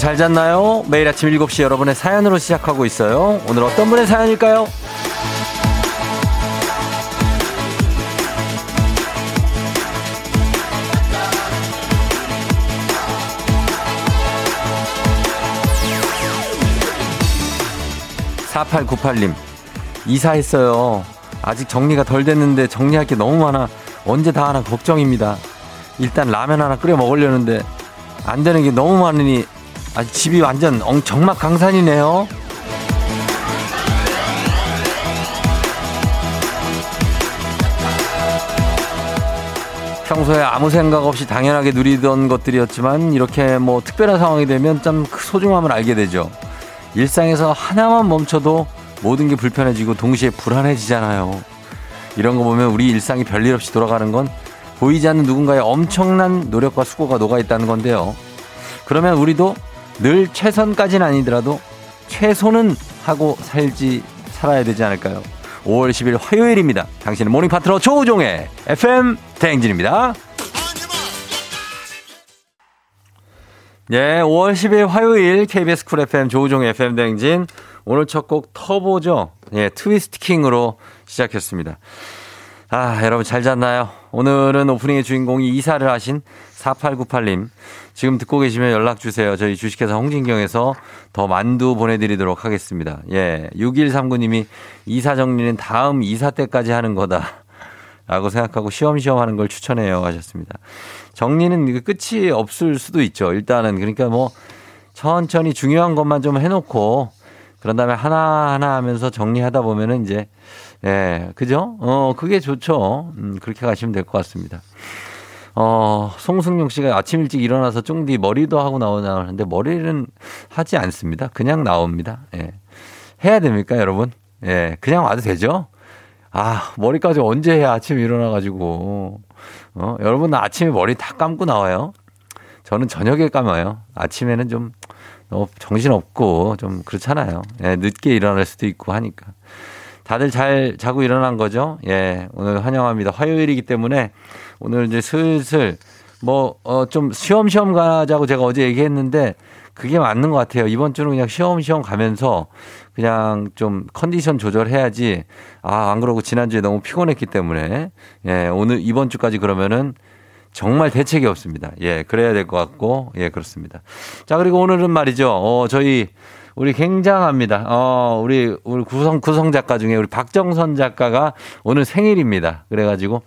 잘 잤나요? 매일 아침 7시 여러분의 사연으로 시작하고 있어요. 오늘 어떤 분의 사연일까요? 4898님, 이사했어요. 아직 정리가 덜 됐는데 정리할 게 너무 많아. 언제 다 하나 걱정입니다. 일단 라면 하나 끓여 먹으려는데 안 되는 게 너무 많으니 아, 집이 완전 정막 강산이네요. 평소에 아무 생각 없이 당연하게 누리던 것들이었지만 이렇게 뭐 특별한 상황이 되면 좀그 소중함을 알게 되죠. 일상에서 하나만 멈춰도 모든 게 불편해지고 동시에 불안해지잖아요. 이런 거 보면 우리 일상이 별일 없이 돌아가는 건 보이지 않는 누군가의 엄청난 노력과 수고가 녹아 있다는 건데요. 그러면 우리도 늘 최선까지는 아니더라도 최소는 하고 살지 살아야 되지 않을까요? 5월 10일 화요일입니다. 당신의 모닝 파트너 조우종의 FM 대행진입니다. 예, 5월 10일 화요일 KBS 쿨 FM 조우종의 FM 대행진 오늘 첫 곡 터보죠. 예, 트위스트 킹으로 시작했습니다. 아, 여러분 잘 잤나요? 오늘은 오프닝의 주인공이 이사를 하신 4898님. 지금 듣고 계시면 연락 주세요. 저희 주식회사 홍진경에서 더 만두 보내드리도록 하겠습니다. 예. 6139님이 이사 정리는 다음 이사 때까지 하는 거다. 라고 생각하고 시험시험 하는 걸 추천해요. 하셨습니다. 정리는 끝이 없을 수도 있죠. 일단은. 그러니까 뭐 천천히 중요한 것만 좀 해놓고 그런 다음에 하나하나 하면서 정리하다 보면은 이제 예, 그죠? 어, 그게 좋죠. 음, 그렇게 가시면 될 것 같습니다. 어, 송승용 씨가 아침 일찍 일어나서 쫑디 머리도 하고 나오나 하는데 머리는 하지 않습니다. 그냥 나옵니다. 예. 해야 됩니까, 여러분? 예, 그냥 와도 되죠? 아, 머리까지 언제 해야 아침에 일어나가지고. 어, 여러분 아침에 머리 다 감고 나와요? 저는 저녁에 감아요. 아침에는 좀, 어, 정신없고 좀 그렇잖아요. 예, 늦게 일어날 수도 있고 하니까. 다들 잘 자고 일어난 거죠? 예, 오늘 환영합니다. 화요일이기 때문에 오늘 이제 슬슬 뭐, 어, 좀 쉬엄쉬엄 가자고 제가 어제 얘기했는데 그게 맞는 것 같아요. 이번 주는 그냥 쉬엄쉬엄 가면서 그냥 좀 컨디션 조절해야지. 아, 안 그러고 지난주에 너무 피곤했기 때문에. 예, 오늘 이번 주까지 그러면은 정말 대책이 없습니다. 예, 그래야 될 것 같고, 예, 그렇습니다. 자, 그리고 오늘은 말이죠. 어, 저희 우리 굉장합니다. 어, 우리, 우리 구성, 구성 작가 중에 우리 박정선 작가가 오늘 생일입니다. 그래가지고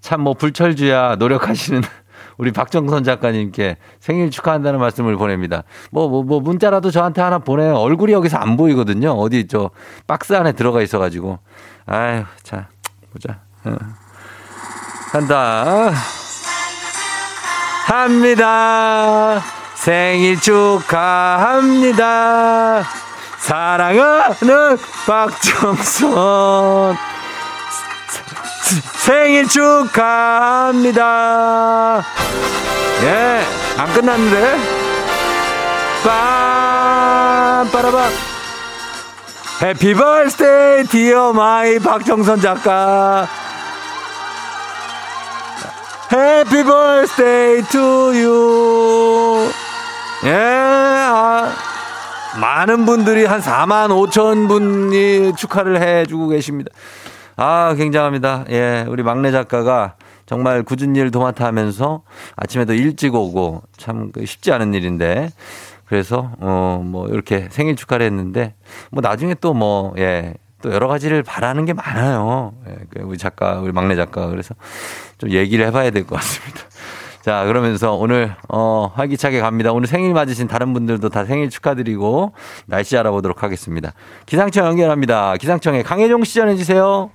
참 뭐 불철주야 노력하시는 우리 박정선 작가님께 생일 축하한다는 말씀을 보냅니다. 뭐, 뭐, 뭐, 문자라도 저한테 하나 보내요. 얼굴이 여기서 안 보이거든요. 어디 저 박스 안에 들어가 있어가지고. 아유, 자, 보자. 어. 간다. 합니다. 생일 축하합니다. 사랑하는 박정선. 생일 축하합니다. 예, 안 끝났는데? 빰, 빠라밤. Happy birthday dear my 박정선 작가. Happy birthday to you. 예, 아, 많은 분들이 한 4만 5천 분이 축하를 해주고 계십니다. 아, 굉장합니다. 예, 우리 막내 작가가 정말 굳은 일 도맡아 하면서 아침에도 일찍 오고 참그 쉽지 않은 일인데 그래서 어 뭐 이렇게 생일 축하를 했는데 뭐 나중에 또 뭐 예. 또 여러 가지를 바라는 게 많아요. 예, 그 우리 작가, 우리 막내 작가. 그래서 좀 얘기를 해봐야 될 것 같습니다. 자, 그러면서 오늘, 어, 활기차게 갑니다. 오늘 생일 맞으신 다른 분들도 다 생일 축하드리고 날씨 알아보도록 하겠습니다. 기상청 연결합니다. 기상청에 강혜종 시 전해주세요.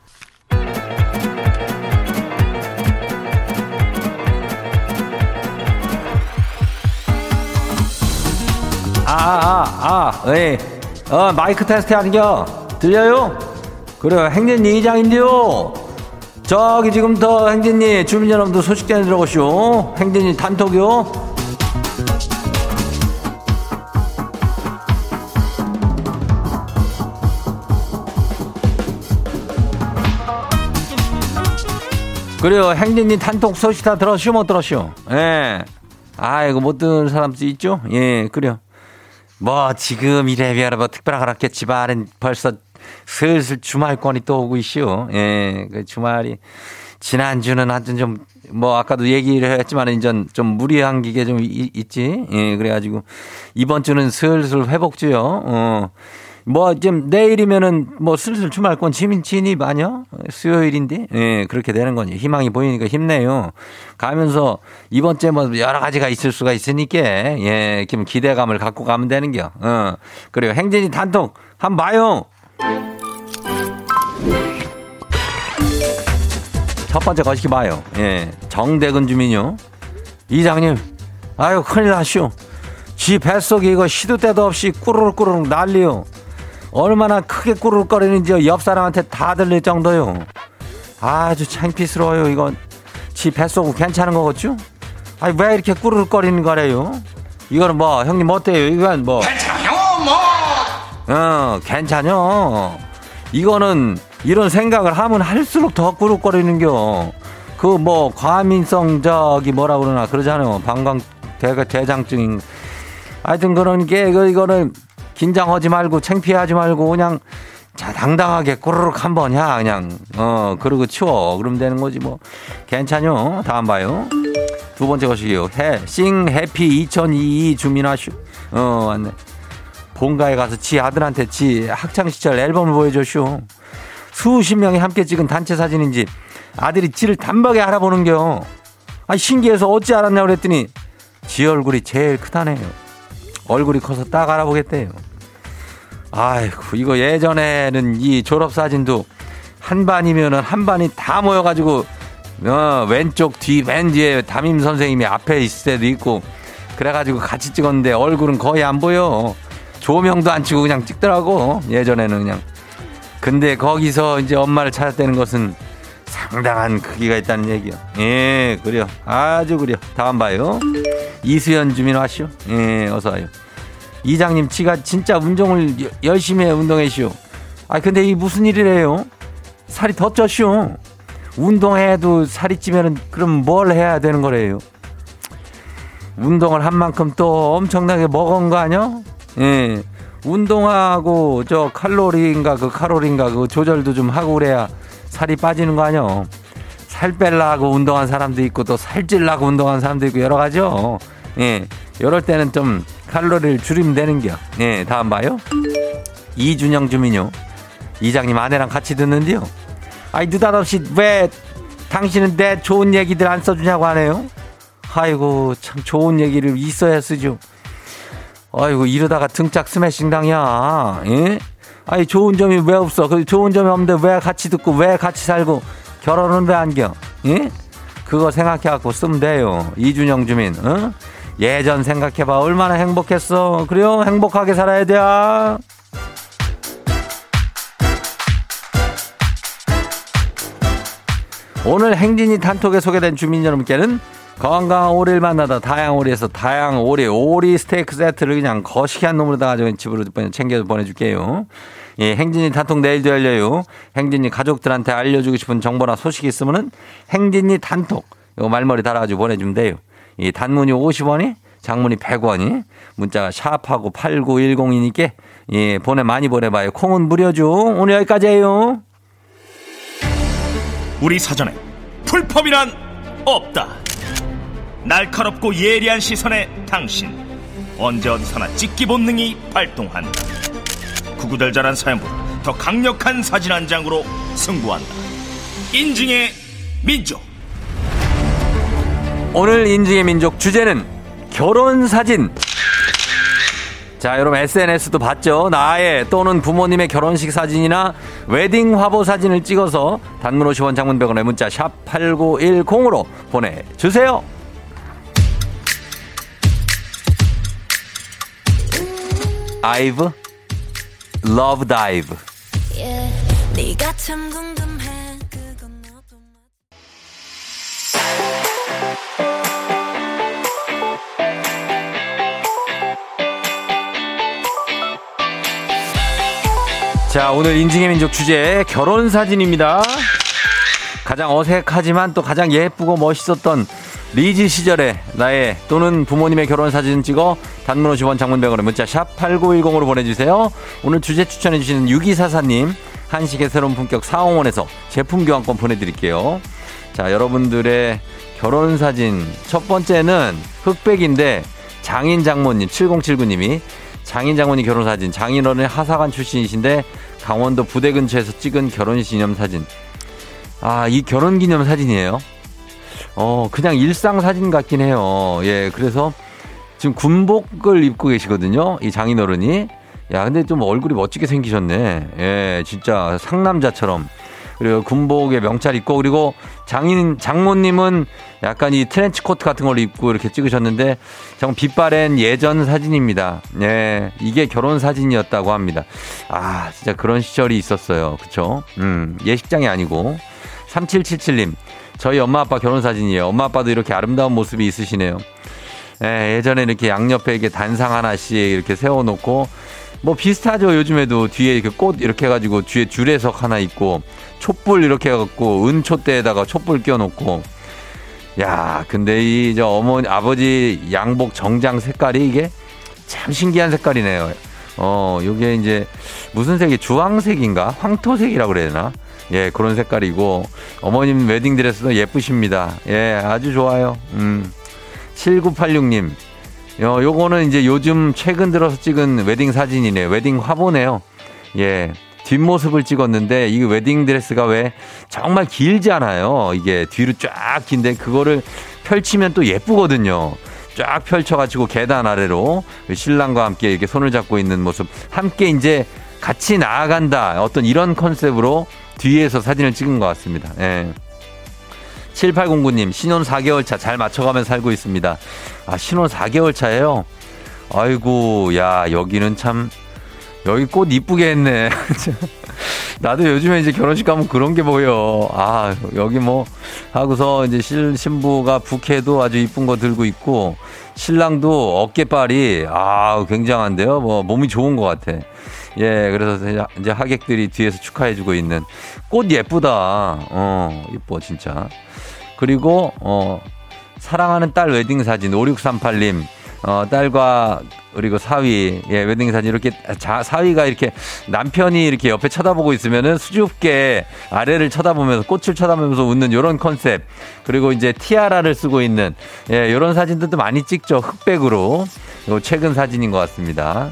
아, 아, 아, 예. 어, 마이크 테스트 하는겨. 들려요? 그래요. 행진이 이장인데요. 저기 지금부터 행진이 주민 여러분들 소식 전해 들어오시오. 행진이 단톡요. 그래요. 행진이 단톡 소식 다 들었시오, 못 들었시오? 예. 아이고, 못 듣는 사람도 있죠? 예, 그래요. 뭐 지금 이래면 뭐 특별한 건 없겠지만 벌써 슬슬 주말권이 또 오고 있슈. 예, 그 주말이 지난주는 하여튼 좀, 뭐, 아까도 얘기를 했지만, 이제 좀 무리한 기계 좀 있지. 예, 그래가지고, 이번 주는 슬슬 회복주요. 어. 뭐, 지금 내일이면은 뭐 슬슬 주말권 진, 진입 아니야? 수요일인데? 예, 그렇게 되는 거니. 희망이 보이니까 힘내요. 가면서 이번 주에 뭐 여러 가지가 있을 수가 있으니까, 예, 좀 기대감을 갖고 가면 되는 겨. 어. 그리고 행진이 단톡 한번 봐요. 첫 번째 거시기 봐요. 예. 정대근 주민요. 이장님, 아유, 큰일 났슈. 지 뱃속에 이거 시도 때도 없이 꾸르륵꾸르륵 난리요. 얼마나 크게 꾸르륵거리는지 옆 사람한테 다 들릴 정도요. 아주 창피스러워요, 이건. 지 뱃속 괜찮은 거겠죠? 아니, 왜 이렇게 꾸르륵거리는 거래요? 이거는 뭐, 형님 어때요? 이건 뭐. 괜찮아요, 뭐. 어, 괜찮요. 이거는 이런 생각을 하면 할수록 더 꾸룩거리는겨. 그 뭐 과민성 저기 뭐라 그러나 그러잖아요. 방광 대, 대장증인. 하여튼 그런 게 이거는 긴장하지 말고 창피하지 말고 그냥 자 당당하게 꾸르륵 한번 야 그냥 어 그러고 치워 그러면 되는 거지 뭐 괜찮요 다음 봐요 두 번째 것이요 해싱 해피 2022 주민아슈 어 맞네 본가에 가서 지 아들한테 지 학창 시절 앨범을 보여줬슈 수십 명이 함께 찍은 단체 사진인지 아들이 지를 단박에 알아보는겨. 아 신기해서 어찌 알았냐 그랬더니 지 얼굴이 제일 크다네요. 얼굴이 커서 딱 알아보겠대요. 아이고 이거 예전에는 이 졸업 사진도 한 반이면은 한 반이 다 모여가지고 어, 왼쪽 뒤 맨 뒤에 담임 선생님이 앞에 있을 때도 있고 그래가지고 같이 찍었는데 얼굴은 거의 안 보여. 조명도 안 치고 그냥 찍더라고 예전에는 그냥. 근데 거기서 이제 엄마를 찾았다는 것은 상당한 크기가 있다는 얘기요. 예, 그래요. 아주 그래요. 다음 봐요. 이수연 주민 와시오. 예, 어서 와요. 이장님, 지가 진짜 운동을 열심히 해, 운동해시오. 아, 근데 이 무슨 일이래요? 살이 더 쪘시오. 운동해도 살이 찌면은 그럼 뭘 해야 되는 거래요? 운동을 한 만큼 또 엄청나게 먹은 거 아니야? 예. 운동하고 저 칼로리인가 그 칼로리인가 그 조절도 좀 하고 그래야 살이 빠지는 거 아니요. 살 뺄라고 운동한 사람도 있고 또 살찔라고 운동한 사람도 있고 여러 가지요. 예. 이럴 때는 좀 칼로리를 줄이면 되는겨. 예. 다음 봐요. 이준영 주민요. 이장님 아내랑 같이 듣는데요. 아이 느닷없이 왜 당신은 내 좋은 얘기들 안 써주냐고 하네요. 아이고 참 좋은 얘기를 있어야 쓰죠. 아이고 이러다가 등짝 스매싱 당이야. 예? 아니 좋은 점이 왜 없어? 그 좋은 점이 없는데 왜 같이 듣고 왜 같이 살고 결혼은 왜 안 겨? 예? 그거 생각해갖고 쓰면 돼요. 이준영 주민. 어? 예전 생각해봐. 얼마나 행복했어. 그래요? 행복하게 살아야 돼. 오늘 행진이 단톡에 소개된 주민 여러분께는 건강한 오리를 만나다 다양한 오리에서 다양한 오리, 오리 스테이크 세트를 그냥 거시기한 놈으로 가지고 집으로 챙겨 보내줄게요. 예, 행진이 단톡 내일도 열려요. 행진이 가족들한테 알려주고 싶은 정보나 소식이 있으면은 행진이 단톡 요 말머리 달아가지고 보내주면 돼요. 이 단문이 50원이 장문이 100원이 문자가 샵하고 8910이니까 예, 보내 많이 보내봐요. 콩은 무료죠. 오늘 여기까지예요. 우리 사전에 풀펌이란 없다. 날카롭고 예리한 시선에 당신 언제 어디서나 찍기 본능이 발동한다 구구절절한 사연보다 더 강력한 사진 한 장으로 승부한다 인증의 민족 오늘 인증의 민족 주제는 결혼 사진 자, 여러분 SNS도 봤죠? 나의 또는 부모님의 결혼식 사진이나 웨딩 화보 사진을 찍어서 단문 50원 장문 100원의 문자 샵 8910으로 보내 주세요. 궁금해. 그건 너도 자, 오늘 인증의 민족 주제 결혼 사진입니다. 가장 어색하지만 또 가장 예쁘고 멋있었던 리즈 시절에 나의 또는 부모님의 결혼 사진 찍어 단문 50원 장문병으로 문자 샵 8910으로 보내주세요. 오늘 주제 추천해주시는 6244님 한식의 새로운 품격 사홍원에서 제품 교환권 보내드릴게요. 자 여러분들의 결혼 사진 첫 번째는 흑백인데 장인 장모님 7079님이 장인 장모님 결혼 사진 장인어른의 하사관 출신이신데 강원도 부대 근처에서 찍은 결혼 기념 사진. 아 이 결혼 기념 사진이에요. 어, 그냥 일상 사진 같긴 해요. 예, 그래서 지금 군복을 입고 계시거든요. 이 장인어른이. 야, 근데 좀 얼굴이 멋지게 생기셨네. 예, 진짜 상남자처럼. 그리고 군복에 명찰 입고 그리고 장인 장모님은 약간 이 트렌치 코트 같은 걸 입고 이렇게 찍으셨는데 정말 빛바랜 예전 사진입니다. 예, 이게 결혼 사진이었다고 합니다. 아, 진짜 그런 시절이 있었어요. 그쵸? 음, 예식장이 아니고. 3777님, 저희 엄마 아빠 결혼 사진이에요. 엄마 아빠도 이렇게 아름다운 모습이 있으시네요. 예, 예전에 이렇게 양옆에 이렇게 단상 하나씩 이렇게 세워놓고 뭐 비슷하죠. 요즘에도 뒤에 이렇게 꽃 이렇게 해가지고 뒤에 줄에석 하나 있고 촛불 이렇게 해갖고 은촛대에다가 촛불 껴놓고 야, 근데 이 저 어머니 아버지 양복 정장 색깔이 이게 참 신기한 색깔이네요. 어, 요게 이제 무슨 색이 주황색인가? 황토색이라고 그래야 되나? 예, 그런 색깔이고 어머님 웨딩 드레스도 예쁘십니다. 예, 아주 좋아요. 음. 7986님. 요, 요거는 이제 요즘 최근 들어서 찍은 웨딩 사진이네요. 웨딩 화보네요. 예. 뒷모습을 찍었는데 이 웨딩 드레스가 왜 정말 길지 않아요. 이게 뒤로 쫙 긴데 그거를 펼치면 또 예쁘거든요. 쫙 펼쳐가지고 계단 아래로 신랑과 함께 이렇게 손을 잡고 있는 모습 함께 이제 같이 나아간다 어떤 이런 컨셉으로 뒤에서 사진을 찍은 것 같습니다. 예. 7809님, 신혼 4개월 차 잘 맞춰가며 살고 있습니다. 아, 신혼 4개월 차예요 아이고, 야, 여기는 참, 여기 꽃 이쁘게 했네. 나도 요즘에 이제 결혼식 가면 그런 게 보여. 아, 여기 뭐, 하고서 이제 실, 신부가 부케도 아주 이쁜 거 들고 있고, 신랑도 어깨빨이, 아, 굉장한데요. 뭐, 몸이 좋은 것 같아. 예, 그래서 이제 하객들이 뒤에서 축하해주고 있는 꽃 예쁘다. 어, 이뻐, 진짜. 그리고, 어, 사랑하는 딸 웨딩 사진 5638님. 어, 딸과 그리고 사위, 예, 웨딩 사진 이렇게 자, 사위가 이렇게 남편이 이렇게 옆에 쳐다보고 있으면은 수줍게 아래를 쳐다보면서 꽃을 쳐다보면서 웃는 요런 컨셉. 그리고 이제 티아라를 쓰고 있는 예, 요런 사진들도 많이 찍죠. 흑백으로. 요 최근 사진인 것 같습니다.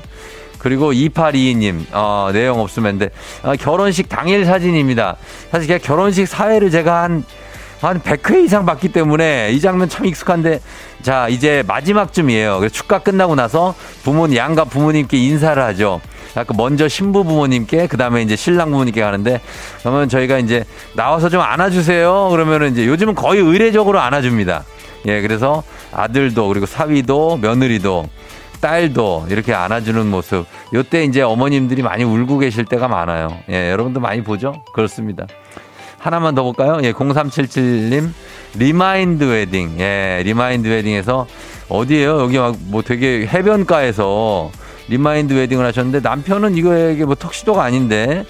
그리고 2822님, 어, 내용 없으면 돼. 어, 결혼식 당일 사진입니다. 사실 그냥 결혼식 사회를 제가 한, 한 100회 이상 봤기 때문에 이 장면 참 익숙한데, 자, 이제 마지막쯤이에요. 축가 끝나고 나서 부모님, 양가 부모님께 인사를 하죠. 아까 먼저 신부 부모님께, 그 다음에 이제 신랑 부모님께 가는데, 그러면 저희가 이제 나와서 좀 안아주세요. 그러면은 이제 요즘은 거의 의례적으로 안아줍니다. 예, 그래서 아들도, 그리고 사위도, 며느리도, 딸도 이렇게 안아주는 모습. 요때 이제 어머님들이 많이 울고 계실 때가 많아요. 예, 여러분도 많이 보죠? 그렇습니다. 하나만 더 볼까요? 예, 0377님. 리마인드 웨딩. 예, 리마인드 웨딩에서 어디에요? 여기 막 뭐 되게 해변가에서 리마인드 웨딩을 하셨는데 남편은 이렇게 뭐 턱시도가 아닌데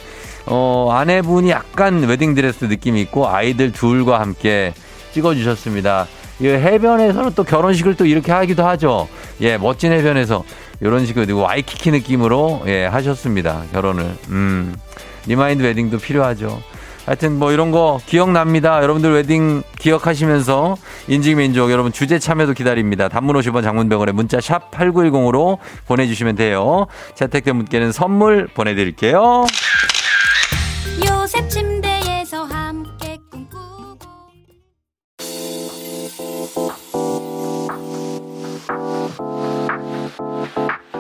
어, 아내분이 약간 웨딩 드레스 느낌이 있고 아이들 둘과 함께 찍어주셨습니다. 이 해변에서는 또 결혼식을 또 이렇게 하기도 하죠. 예, 멋진 해변에서 이런 식으로 와이키키 느낌으로 예, 하셨습니다. 결혼을. 음. 리마인드 웨딩도 필요하죠. 하여튼 뭐 이런 거 기억납니다. 여러분들 웨딩 기억하시면서 인증민족 여러분 주제 참여도 기다립니다. 단문 50원 장문 100원에 문자 샵 8910으로 보내주시면 돼요. 채택된 분께는 선물 보내드릴게요.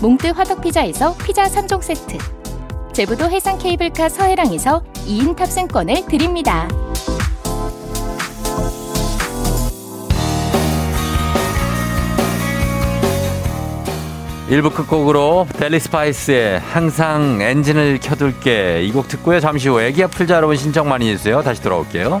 몽뜨 화덕피자에서 피자 3종 세트 제부도 해상 케이블카 서해랑에서 2인 탑승권을 드립니다. 1부 끝곡으로 델리 스파이스의 항상 엔진을 켜둘게 이 곡 듣고요. 잠시 후 애기야 풀자 여러분 신청 많이 해주세요. 다시 돌아올게요.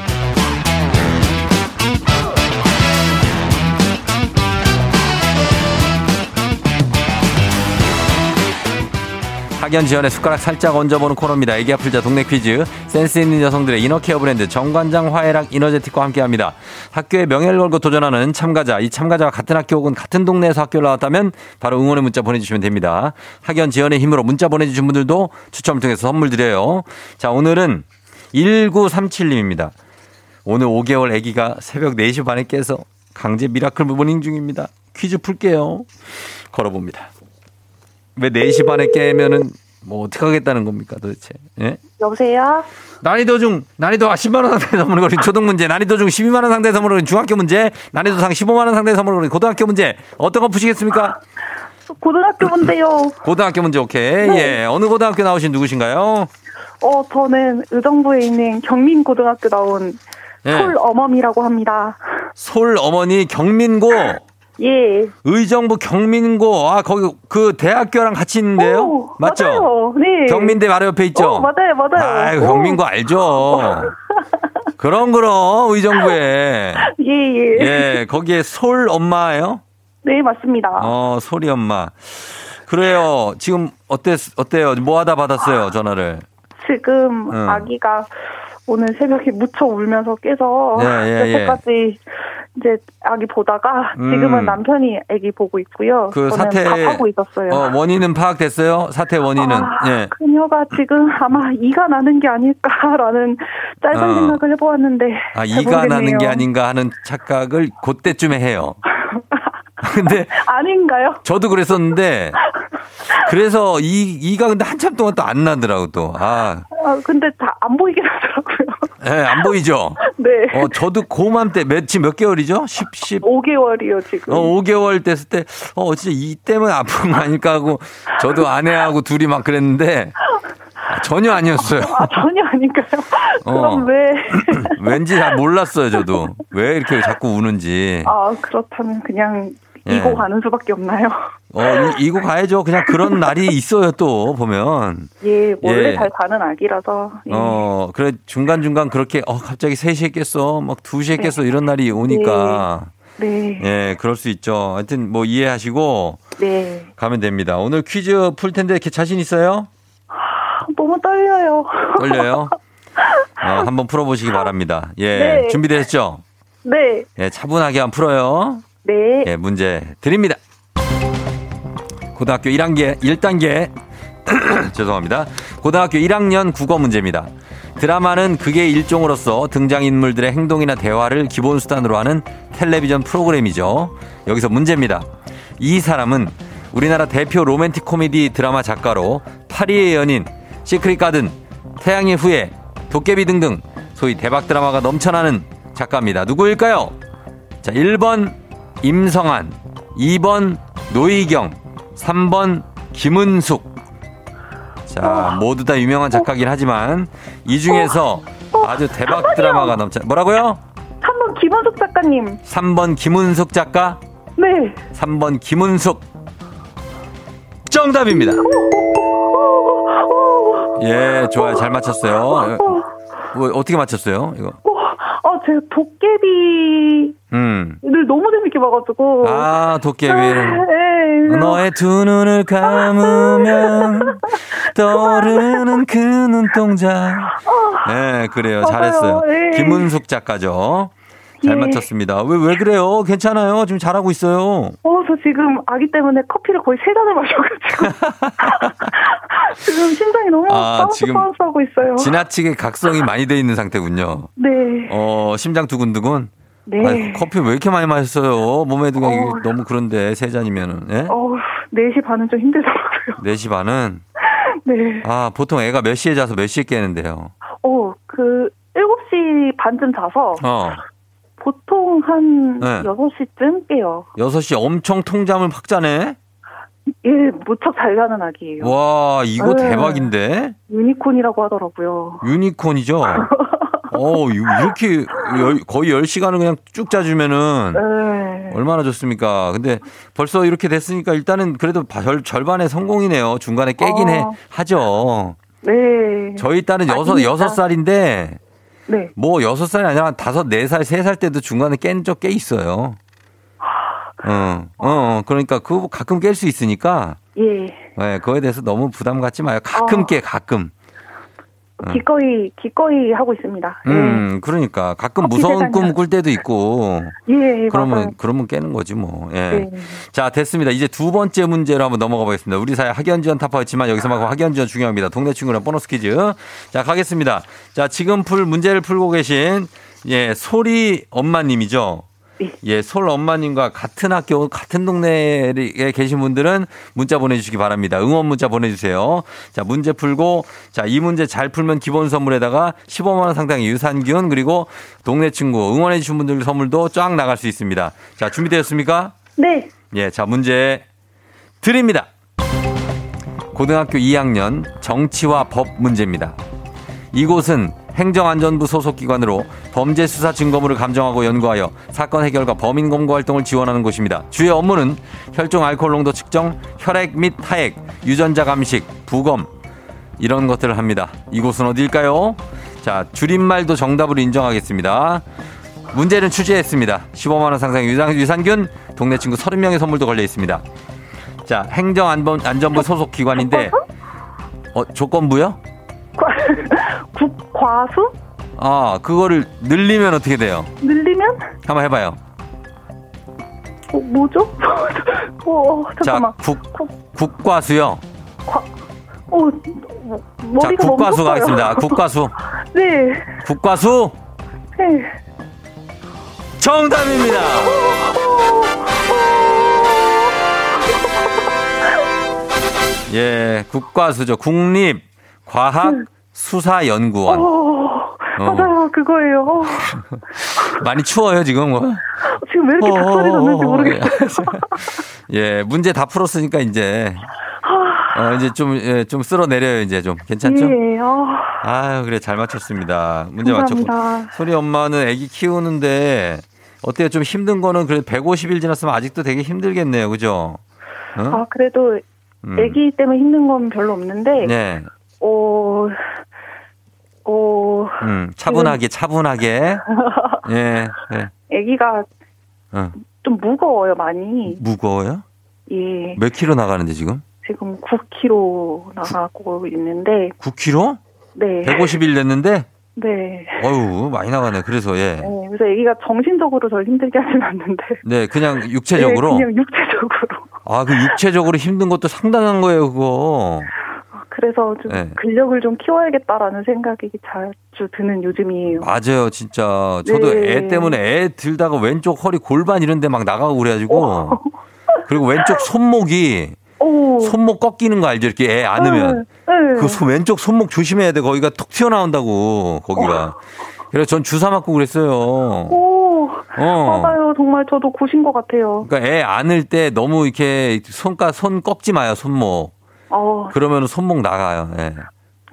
학연 지연의 숟가락 살짝 얹어보는 코너입니다. 애기 아플 자 동네 퀴즈. 센스 있는 여성들의 이너케어 브랜드 정관장 화해락 이너제틱과 함께합니다. 학교의 명예를 걸고 도전하는 참가자. 이 참가자와 같은 학교 혹은 같은 동네에서 학교를 나왔다면 바로 응원의 문자 보내주시면 됩니다. 학연 지연의 힘으로 문자 보내주신 분들도 추첨을 통해서 선물 드려요. 자 오늘은 1937님입니다. 오늘 5개월 아기가 새벽 4시 반에 깨서 강제 miracle morning 중입니다. 퀴즈 풀게요. 걸어봅니다. 왜 4시 반에 깨면은 뭐 어떻게 하겠다는 겁니까 도대체? 예? 여보세요? 난이도 중 난이도 10만 원 상대 선물을 거린 초등 문제, 난이도 중 12만 원 상대 선물을 거린 중학교 문제, 난이도 상 15만 원 상대 선물을 거린 고등학교 문제. 어떤 거 푸시겠습니까? 고등학교 문제요. 고등학교 문제 오케이. 네. 예. 어느 고등학교 나오신 누구신가요? 어, 저는 의정부에 있는 경민고등학교 나온 예. 솔어멈이라고 합니다. 솔 어머니 경민고 예. 의정부 경민고 아 거기 그 대학교랑 같이 있는데요. 오, 맞죠? 맞아요. 네. 경민대 바로 옆에 있죠. 어, 맞아요, 맞아요. 오. 경민고 알죠. 그럼 그럼 의정부에 예, 예. 예 거기에 솔 엄마예요. 네, 맞습니다. 어 소리 엄마. 그래요. 지금 어때 어때요? 뭐 하다 받았어요 전화를? 지금 응. 아기가 오늘 새벽에 무척 울면서 깨서 예, 예, 예. 여태까지 이제 아기 보다가 음. 지금은 남편이 아기 보고 있고요. 그 사태 밥하고 있었어요. 어, 원인은 파악됐어요? 사태 원인은 아, 예. 그녀가 지금 아마 이가 나는 게 아닐까라는 짧은 어. 생각을 해보았는데 아잘 이가 나는 게. 아닌가 하는 착각을 그때쯤에 해요. 근데 아닌가요? 저도 그랬었는데 그래서 이 이가 근데 한참 동안 또 안 나더라고 또. 아 아, 근데 다 안 보이긴 하더라고요. 예, 안 보이죠? 네. 어, 저도 고맘 때, 몇, 지금 몇 개월이죠? 10, 10. 5개월이요, 지금. 어, 5개월 됐을 때, 어, 진짜 이 때문에 아픈 거 아닐까 하고, 저도 아내하고 둘이 막 그랬는데, 아, 전혀 아니었어요. 아, 전혀 아닌가요? 어. 그럼 왜? 왠지 잘 몰랐어요, 저도. 왜 이렇게 자꾸 우는지. 아, 그렇다면 그냥 예. 이고 가는 수밖에 없나요? 어, 이, 이거 가야죠. 그냥 그런 날이 있어요, 또, 보면. 예, 원래 예. 잘 자는 아기라서. 예. 어, 그래, 중간중간 그렇게, 어, 갑자기 3시에 깼어. 막 2시에 네. 깼어. 이런 날이 오니까. 네. 예, 그럴 수 있죠. 하여튼 뭐 이해하시고 네. 가면 됩니다. 오늘 퀴즈 풀 텐데 이렇게 자신 있어요? 아, 너무 떨려요. 떨려요? 어, 한번 풀어보시기 바랍니다. 예, 네. 준비되셨죠? 네. 예, 차분하게 한번 풀어요. 네. 예, 문제 드립니다. 고등학교 1학년 1단계 죄송합니다. 고등학교 1학년 국어 문제입니다. 드라마는 극의 일종으로서 등장인물들의 행동이나 대화를 기본 수단으로 하는 텔레비전 프로그램이죠. 여기서 문제입니다. 이 사람은 우리나라 대표 로맨틱 코미디 드라마 작가로 파리의 연인, 시크릿 가든, 태양의 후예, 도깨비 등등 소위 대박 드라마가 넘쳐나는 작가입니다. 누구일까요? 자, 1번 임성한, 2번 노희경, 3번 김은숙. 자, 모두 다 유명한 작가긴 하지만 이 중에서 아주 대박 드라마가 넘쳐. 뭐라고요? 3번 김원숙 작가님. 3번 김은숙 작가, 네. 3번 김은숙. 정답입니다. 예, 좋아요. 잘 맞췄어요. 뭐, 어떻게 맞췄어요? 이거. 아, 제가 도깨비를 음. 너무 재밌게 봐가지고. 아, 도깨비. 네. 너의 두 눈을 감으면 떠오르는 그 눈동자. 네, 그래요. 잘했어요. 맞아요. 예. 김은숙 작가죠. 잘 예. 맞췄습니다. 왜, 왜 그래요? 괜찮아요. 지금 잘하고 있어요. 어, 저 지금 아기 때문에 커피를 거의 세 잔을 마셔가지고. 지금 심장이 너무 아, bounce bounce 하고 있어요. 지나치게 각성이 많이 돼 있는 상태군요. 네. 어, 심장 두근두근. 네. 아이, 커피 왜 이렇게 많이 마셨어요? 몸에도 그냥 어. 너무 그런데, 세 잔이면은. 예? 어, 4시 반은 좀 힘들더라고요. 4시 반은. 네. 아, 보통 애가 몇 시에 자서 몇 시에 깨는데요? 어, 그, 7시 반쯤 자서 어. 보통 한 네. 6시쯤 깨요. 6시 엄청 통잠을 확 자네? 예, 무척 잘 자는 아기예요. 와, 이거 네. 대박인데? 유니콘이라고 하더라고요. 유니콘이죠? 어, 유- 이렇게 열- 거의 10시간을 그냥 쭉 자주면은 네. 얼마나 좋습니까? 근데 벌써 이렇게 됐으니까 일단은 그래도 바- 절, 절반의 성공이네요. 중간에 깨긴 해, 어. 하죠. 네. 저희 딸은 여섯, 아닙니다. 여섯 살인데 네. 뭐 여섯 살이 아니라 한 다섯, 네 살, 세 살 때도 중간에 깬 적 꽤 있어요. 어, 어, 어, 그러니까 그거 가끔 깰 수 있으니까, 예. 네, 그거에 대해서 너무 부담 갖지 마요. 가끔 어. 깨, 가끔. 어. 기꺼이, 기꺼이 하고 있습니다. 음, 그러니까 가끔 무서운. 꿈 꿀 때도 있고, 예, 예, 그러면 맞아요. 그러면 깨는 거지 뭐. 예. 네. 자 됐습니다. 이제 두 번째 문제로 한번 넘어가 보겠습니다. 우리 사회 학연 지원 타파였지만 여기서만큼 학연 지원 중요합니다. 동네 친구랑 보너스 퀴즈. 자 가겠습니다. 자 지금 풀 문제를 풀고 계신 예 소리 엄마님이죠. 네. 예, 솔 엄마님과 같은 학교, 같은 동네에 계신 분들은 문자 보내주시기 바랍니다. 응원 문자 보내주세요. 자, 문제 풀고, 자, 이 문제 잘 풀면 기본 선물에다가 15만원 상당의 유산균, 그리고 동네 친구 응원해주신 분들 선물도 쫙 나갈 수 있습니다. 자, 준비되었습니까? 네. 예, 자, 문제 드립니다. 고등학교 2학년 정치와 법 문제입니다. 이곳은 행정안전부 소속 기관으로 범죄 수사 증거물을 감정하고 연구하여 사건 해결과 범인 검거 활동을 지원하는 곳입니다. 주요 업무는 혈중 알코올 농도 측정, 혈액 및 타액, 유전자 감식, 부검 이런 것들을 합니다. 이곳은 어디일까요? 자, 줄임말도 정답으로 인정하겠습니다. 문제는 추지했습니다. 15만 원 상당의 유산, 유산 균, 동네 친구 30명의 선물도 걸려 있습니다. 자, 행정안전부 소속 기관인데 어, 조건부요? 국과수? 아, 그거를 늘리면 어떻게 돼요? 늘리면? 한번 해봐요. 어, 뭐죠? 어, 잠깐만. 자, 국, 국과수요. 과, 어, 자, 국과수. 가겠습니다. 국과수. 네. 국과수 네. 정답입니다. 예, 국과수죠. 국립 과학 수사연구원. 어, 어. 맞아요, 그거예요. 어, 많이 추워요, 지금 뭐. 지금 왜 이렇게 닭소리 났는지 모르겠어요. 예, 문제 다 풀었으니까 이제 어, 이제 좀, 예, 좀 쓸어내려요, 이제 좀. 괜찮죠? 예, 어, 아유, 그래, 잘 맞췄습니다. 문제 맞췄고. 감사합니다. 소리 엄마는 아기 키우는데, 어때요? 좀 힘든 거는 그래도 150일 지났으면 아직도 되게 힘들겠네요, 그죠? 어? 아, 그래도 음. 아기 때문에 힘든 건 별로 없는데, 네. 어, 어, 음, 차분하게, 차분하게. 예, 예. 아기가 어. 좀 무거워요, 많이. 무거워요? 예, 몇 킬로 나가는데 지금? 지금 9kg 나가고 있는데, 9킬로? 네. 150일 됐는데? 네. 어유 많이 나가네. 그래서, 예. 네, 그래서 아기가 정신적으로 절 힘들게 하진 않는데. 네, 그냥 육체적으로. 네, 그냥 육체적으로. 아, 그 육체적으로 힘든 것도 상당한 거예요, 그거. 그래서 좀 네. 근력을 좀 키워야겠다라는 생각이 자주 드는 요즘이에요. 맞아요, 진짜. 저도 네. 애 때문에 애 들다가 왼쪽 허리 골반 이런 데 막 나가고 그래가지고. 그리고 왼쪽 손목이, 오. 손목 꺾이는 거 알죠? 이렇게 애 안으면. 네. 그 손- 왼쪽 손목 조심해야 돼. 거기가 톡 튀어나온다고, 거기가. 그래서 전 주사 맞고 그랬어요. 오. 어. 맞아요. 정말 저도 고신 것 같아요. 그러니까 애 안을 때 너무 이렇게 손가, 손 꺾지 마요, 손목. 어, 그러면 손목 나가요, 예.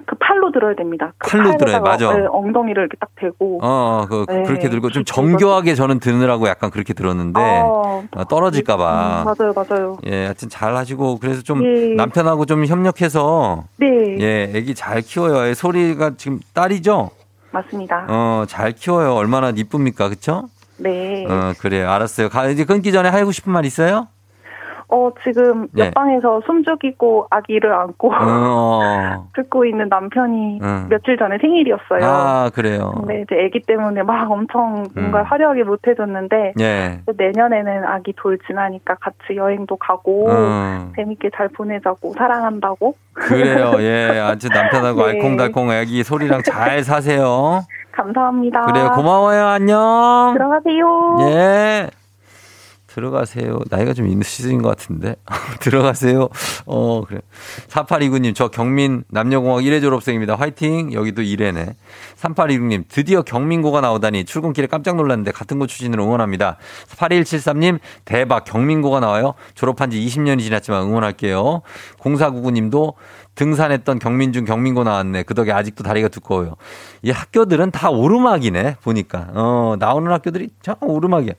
그 팔로 들어야 됩니다. 그 팔로 들어야, 팔에다가, 맞아. 네, 엉덩이를 이렇게 딱 대고. 어, 그, 네, 그렇게 들고 좀 정교하게 저는 드느라고 약간 그렇게 들었는데. 어, 어, 떨어질까봐. 음, 맞아요, 맞아요. 예, 하여튼 잘 하시고, 그래서 좀 예. 남편하고 좀 협력해서, 네, 예, 애기 잘 키워요. 애 소리가 지금 딸이죠? 맞습니다. 어, 잘 키워요. 얼마나 이쁩니까? 그쵸? 네. 어, 그래요. 알았어요. 가, 이제 끊기 전에 하고 싶은 말 있어요? 어, 지금 네. 옆방에서 숨죽이고 아기를 안고 어, 듣고 있는 남편이 음. 며칠 전에 생일이었어요. 아, 그래요. 근데 이제 아기 때문에 막 엄청 뭔가 음. 화려하게 못 해줬는데 예. 내년에는 아기 돌 지나니까 같이 여행도 가고 어, 재밌게 잘 보내자고 사랑한다고 그래요. 예. 아주 남편하고 네. 알콩달콩 애기 소리랑 잘 사세요. 감사합니다. 그래요. 고마워요. 안녕. 들어가세요. 예. 들어가세요. 나이가 좀 있으신 것 같은데. 들어가세요. 어, 그래. 4829님, 저 경민 남녀공학 1회 졸업생입니다. 화이팅! 여기도 1회네. 3826님, 드디어 경민고가 나오다니 출근길에 깜짝 놀랐는데 같은 곳 출신으로 응원합니다. 8173님, 대박, 경민고가 나와요. 졸업한 지 20년이 지났지만 응원할게요. 0499님도 등산했던 경민중 경민고 나왔네. 그 덕에 아직도 다리가 두꺼워요. 이 학교들은 다 오르막이네. 보니까. 어, 나오는 학교들이 참 오르막이야.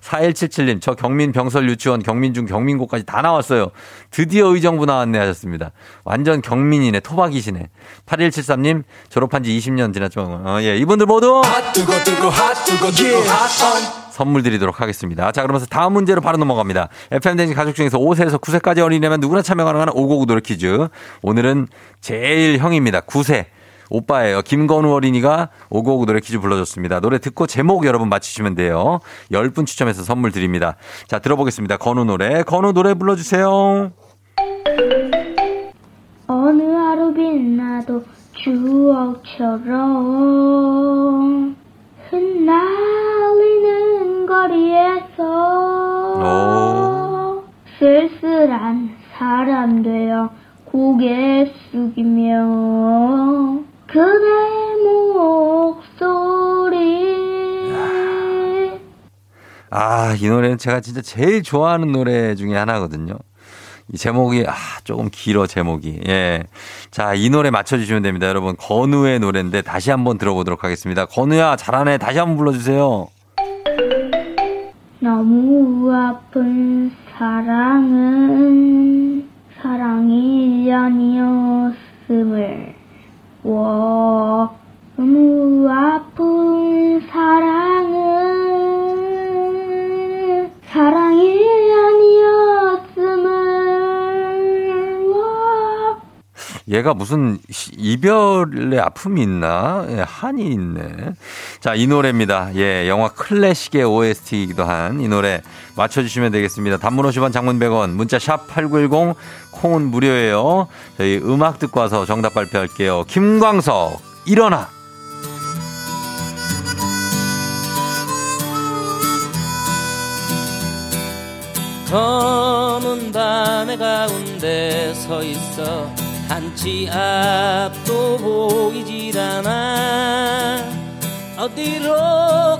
4177님, 저 경민 병설 유치원 경민중 경민고까지 다 나왔어요. 드디어 의정부 나왔네 하셨습니다. 완전 경민이네. 토박이시네. 8173님, 졸업한 지 20년 지났지만, 어, 예. 이분들 모두 뜨거 뜨거 핫 뜨거 뜨거 핫 선물 드리도록 하겠습니다. 자, 그러면서 다음 문제로 바로 넘어갑니다. FM댕진 가족 중에서 5세에서 9세까지 어린이라면 누구나 참여 가능한 오고구 노래 퀴즈. 오늘은 제일 형입니다. 9세. 오빠예요. 김건우 어린이가 오고오고 노래 퀴즈 불러줬습니다. 노래 듣고 제목 여러분 맞히시면 돼요. 10분 추첨해서 선물 드립니다. 자, 들어보겠습니다. 건우 노래. 건우 노래 불러주세요. 어느 하루 빛나도 추억처럼 흩날리는 거리에서 쓸쓸한 사람 되어 고개 숙이며 그대 목소리 아, 이 노래는 제가 진짜 제일 좋아하는 노래 중에 하나거든요. 이 제목이, 아, 조금 길어, 제목이. 예. 자, 이 노래 맞춰주시면 됩니다. 여러분, 건우의 노래인데 다시 한번 들어보도록 하겠습니다. 건우야, 잘하네. 다시 한번 불러주세요. 너무 아픈 사랑은 사랑이 아니었음을. 워 너무 아픈 얘가 무슨 시- 이별의 아픔이 있나? 예, 한이 있네. 자, 이 노래입니다. 예, 영화 클래식의 OST이기도 한 이 노래 맞춰주시면 되겠습니다. 단문 50원, 장문 100원, 문자 샵 8910, 콩은 무료예요. 저희 음악 듣고 와서 정답 발표할게요. 김광석, 일어나! 검은 밤의 가운데 서 있어 한치 앞도 보이질 않아. 어디로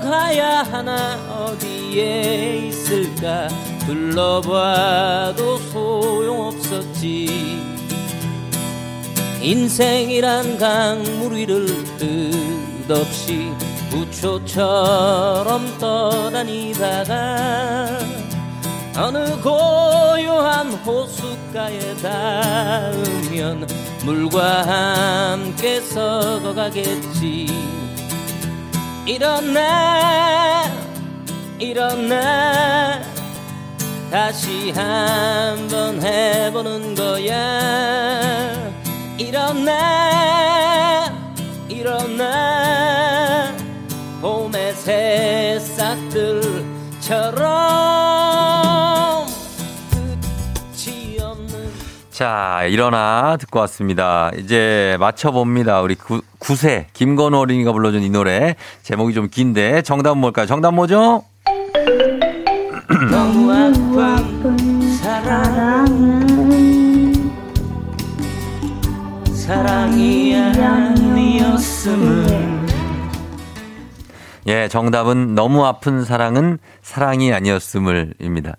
가야 하나 어디에 있을까? 둘러봐도 소용없었지. 인생이란 강물 위를 끝없이 부초처럼 떠다니다가 어느 고요한 호숫가에 닿으면 물과 함께 썩어가겠지. 일어나 일어나. 다시 한번 해보는 거야. 일어나 일어나. 봄의 새싹들처럼 자, 일어나 듣고 왔습니다. 이제 맞춰봅니다. 우리 구, 구세 김건우 어린이가 불러준 이 노래. 제목이 좀 긴데 정답은 뭘까요? 정답 뭐죠? 너무 예, 정답은 너무 아픈 사랑은 사랑이 아니었음을입니다.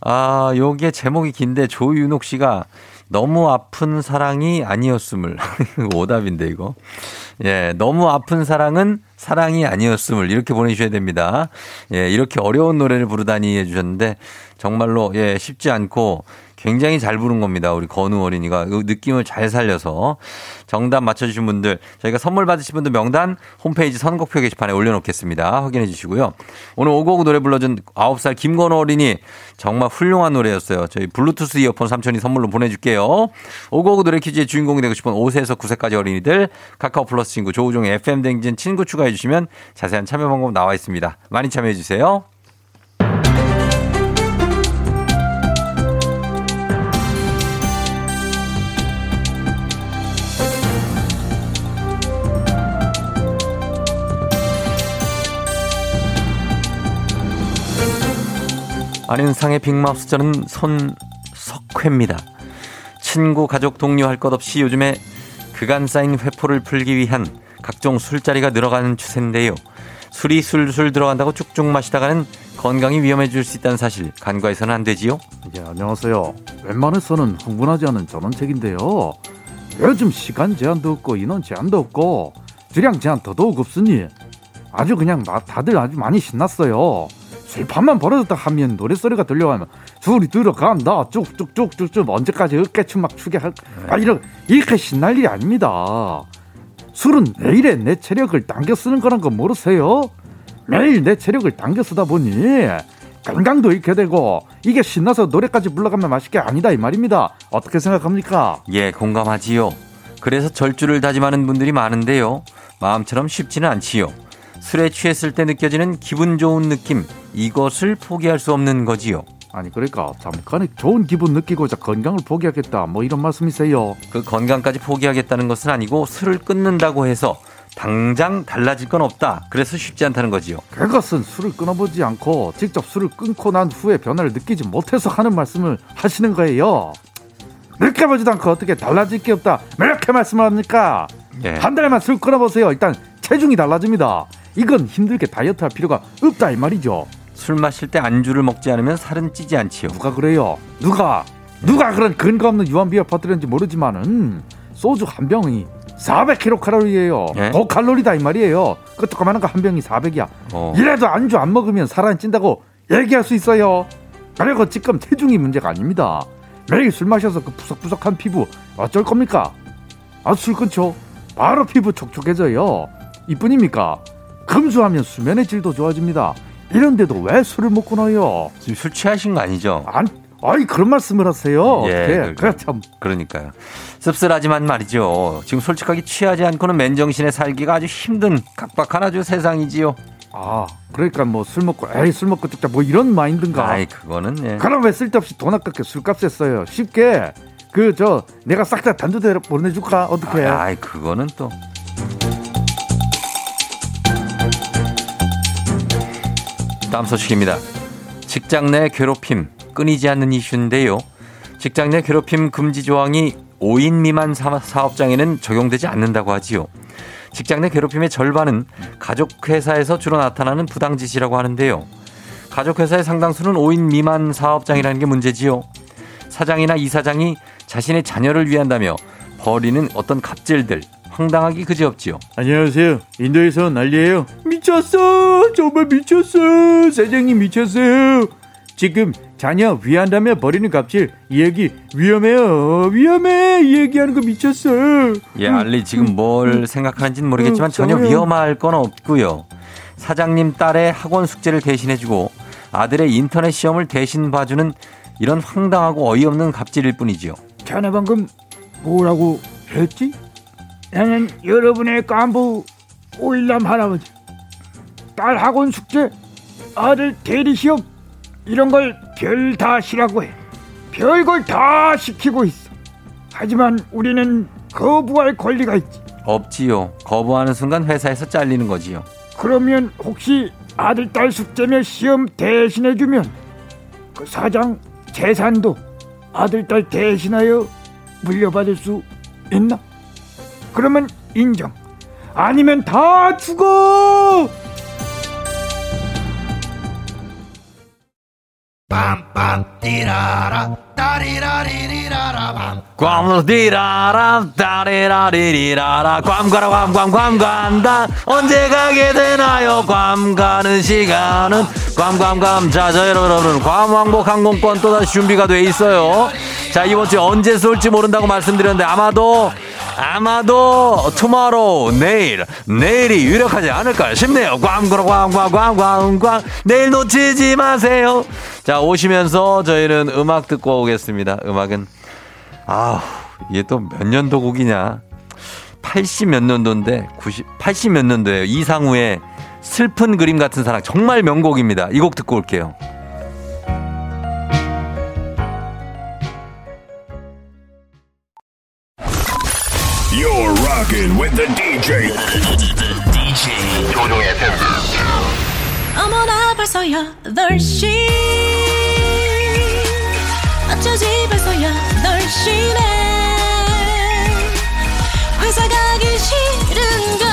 아, 요게 제목이 긴데 조윤옥 씨가 너무 아픈 사랑이 아니었음을. 오답인데, 이거. 예, 너무 아픈 사랑은 사랑이 아니었음을 이렇게 보내주셔야 됩니다. 예, 이렇게 어려운 노래를 부르다니 해주셨는데 정말로 예, 쉽지 않고 굉장히 잘 부른 겁니다. 우리 건우 어린이가 그 느낌을 잘 살려서 정답 맞춰주신 분들 저희가 선물 받으신 분들 명단 홈페이지 선곡표 게시판에 올려놓겠습니다. 확인해 주시고요. 오늘 오고오고 노래 불러준 9살 김건우 어린이 정말 훌륭한 노래였어요. 저희 블루투스 이어폰 삼촌이 선물로 보내줄게요. 오고오고 노래 퀴즈의 주인공이 되고 싶은 5세에서 9세까지 어린이들 카카오 플러스 친구 조우종의 FM 댕진 친구 추가해 주시면 자세한 참여 방법 나와 있습니다. 많이 참여해 주세요. 안윤상의 빅마우스 저는 손석회입니다. 친구, 가족, 동료 할 것 없이 요즘에 그간 쌓인 회포를 풀기 위한 각종 술자리가 늘어가는 추세인데요. 술이 술술 들어간다고 쭉쭉 마시다가는 건강이 위험해질 수 있다는 사실 간과해서는 안 되지요. 예, 안녕하세요. 웬만해서는 흥분하지 않은 전원책인데요. 요즘 시간 제한도 없고 인원 제한도 없고 주량 제한 더더욱 없으니 아주 그냥 나- 다들 아주 많이 신났어요. 술판만 벌어졌다 하면 노래소리가 들려가면 술이 들어간다 쭉쭉쭉쭉쭉 언제까지 어깨춤 막 추게 할 아, 이런 이렇게 신날 일이 아닙니다. 술은 매일의 내 체력을 당겨 쓰는 거란 거 모르세요? 매일 내 체력을 당겨 쓰다 보니 건강도 잃게 되고 이게 신나서 노래까지 불러가면 맛있게 아니다 이 말입니다. 어떻게 생각합니까? 예, 공감하지요. 그래서 절주를 다짐하는 분들이 많은데요. 마음처럼 쉽지는 않지요. 술에 취했을 때 느껴지는 기분 좋은 느낌, 이것을 포기할 수 없는 거지요. 아니 그러니까 잠깐의 좋은 기분 느끼고자 건강을 포기하겠다 뭐 이런 말씀이세요? 그 건강까지 포기하겠다는 것은 아니고 술을 끊는다고 해서 당장 달라질 건 없다. 그래서 쉽지 않다는 거지요. 그것은 술을 끊어보지 않고 직접 술을 끊고 난 후에 변화를 느끼지 못해서 하는 말씀을 하시는 거예요. 느껴보지도 않고 어떻게 달라질 게 없다. 왜 이렇게 말씀을 합니까? 예. 한 달만 술 끊어보세요. 일단 체중이 달라집니다. 이건 힘들게 다이어트 할 필요가 없다 이 말이죠. 술 마실 때 안주를 먹지 않으면 살은 찌지 않지요. 누가 그래요? 누가? 누가 그런 근거 없는 유한비어 퍼뜨렸는지 모르지만은 소주 한 병이 400kcal예요. 예? 고칼로리다 이 말이에요. 그것도 그만한 거 한 병이 400이야. 어. 이래도 안주 안 먹으면 살안 찐다고 얘기할 수 있어요. 그리고 지금 체중이 문제가 아닙니다. 매일 술 마셔서 그 부석부석한 피부 어쩔 겁니까? 아 술 끊죠. 바로 피부 촉촉해져요. 이뿐입니까? 금수하면 수면의 질도 좋아집니다. 이런데도 왜 술을 못 끊어요? 지금 술 취하신 거 아니죠? 안, 아이 그런 말씀을 하세요. 예, 예, 그- 그래 참. 그러니까요. 씁쓸하지만 말이죠. 지금 솔직하게 취하지 않고는 맨정신에 살기가 아주 힘든 각박한 아주 세상이지요. 아, 그러니까 뭐 술 먹고 에이 술 먹고 듣자 뭐 이런 마인드인가? 아이 그거는 예. 그럼 왜 쓸데없이 돈 아깝게 술값에 써요? 쉽게 그 저 내가 싹 다 단두대로 보내줄까? 어떻게? 아, 아이 그거는 또 다음 소식입니다. 직장 내 괴롭힘 끊이지 않는 이슈인데요. 직장 내 괴롭힘 금지 조항이 5인 미만 사- 사업장에는 적용되지 않는다고 하지요. 직장 내 괴롭힘의 절반은 가족 회사에서 주로 나타나는 부당 짓이라고 하는데요. 가족 회사의 상당수는 5인 미만 사업장이라는 게 문제지요. 사장이나 이사장이 자신의 자녀를 위한다며 벌이는 어떤 갑질들 황당하기 그지없지요. 안녕하세요. 인도에서 난리예요. 미쳤어. 정말 미쳤어. 사장님 미쳤어요. 지금 자녀 위한다며 버리는 갑질 이 얘기 위험해요. 위험해. 이 얘기하는 거 미쳤어. 예, 알리 지금 뭘 생각하는지는 모르겠지만 음, 전혀 저요. 위험할 건 없고요. 사장님 딸의 학원 숙제를 대신해주고 아들의 인터넷 시험을 대신 봐주는 이런 황당하고 어이없는 갑질일 뿐이지요. 자네 방금 뭐라고 했지? 나는 여러분의 깐부 오일남 할아버지. 딸 학원 숙제, 아들 대리 시험 이런 걸 별 다 시라고 해. 별걸 다 시키고 있어. 하지만 우리는 거부할 권리가 있지. 없지요. 거부하는 순간 회사에서 잘리는 거지요. 그러면 혹시 아들 딸 숙제며 시험 대신해 주면 그 사장 재산도 아들 딸 대신하여 물려받을 수 있나? 그러면 인정. 아니면 다 죽어. 꽝디라라 따리라리리라라. 꽝가라 꽝꽝꽝 간다. 언제 가게 되나요? 괌 가는 시간은. 꽝꽝꽝. 자저 여러분. 괌 왕복 항공권 또다시 준비가 돼 있어요. 자 이번 주에 언제 쏠지 모른다고 말씀드렸는데 아마도 아마도 tomorrow 내일 내일이 유력하지 않을까 싶네요 꽝그라 꽝꽝꽝꽝꽝 내일 놓치지 마세요 자 오시면서 저희는 음악 듣고 오겠습니다 음악은 아, 이게 또 몇 년도 곡이냐? 80 몇 년도인데 90 80 몇 년도예요. 이상우의 슬픈 그림 같은 사랑 정말 명곡입니다. 이 곡 듣고 올게요. Rocking with the DJ. DJ 조종의 어머나 벌써 8시 어쩌지 벌써 8시네 회사 가기 싫은걸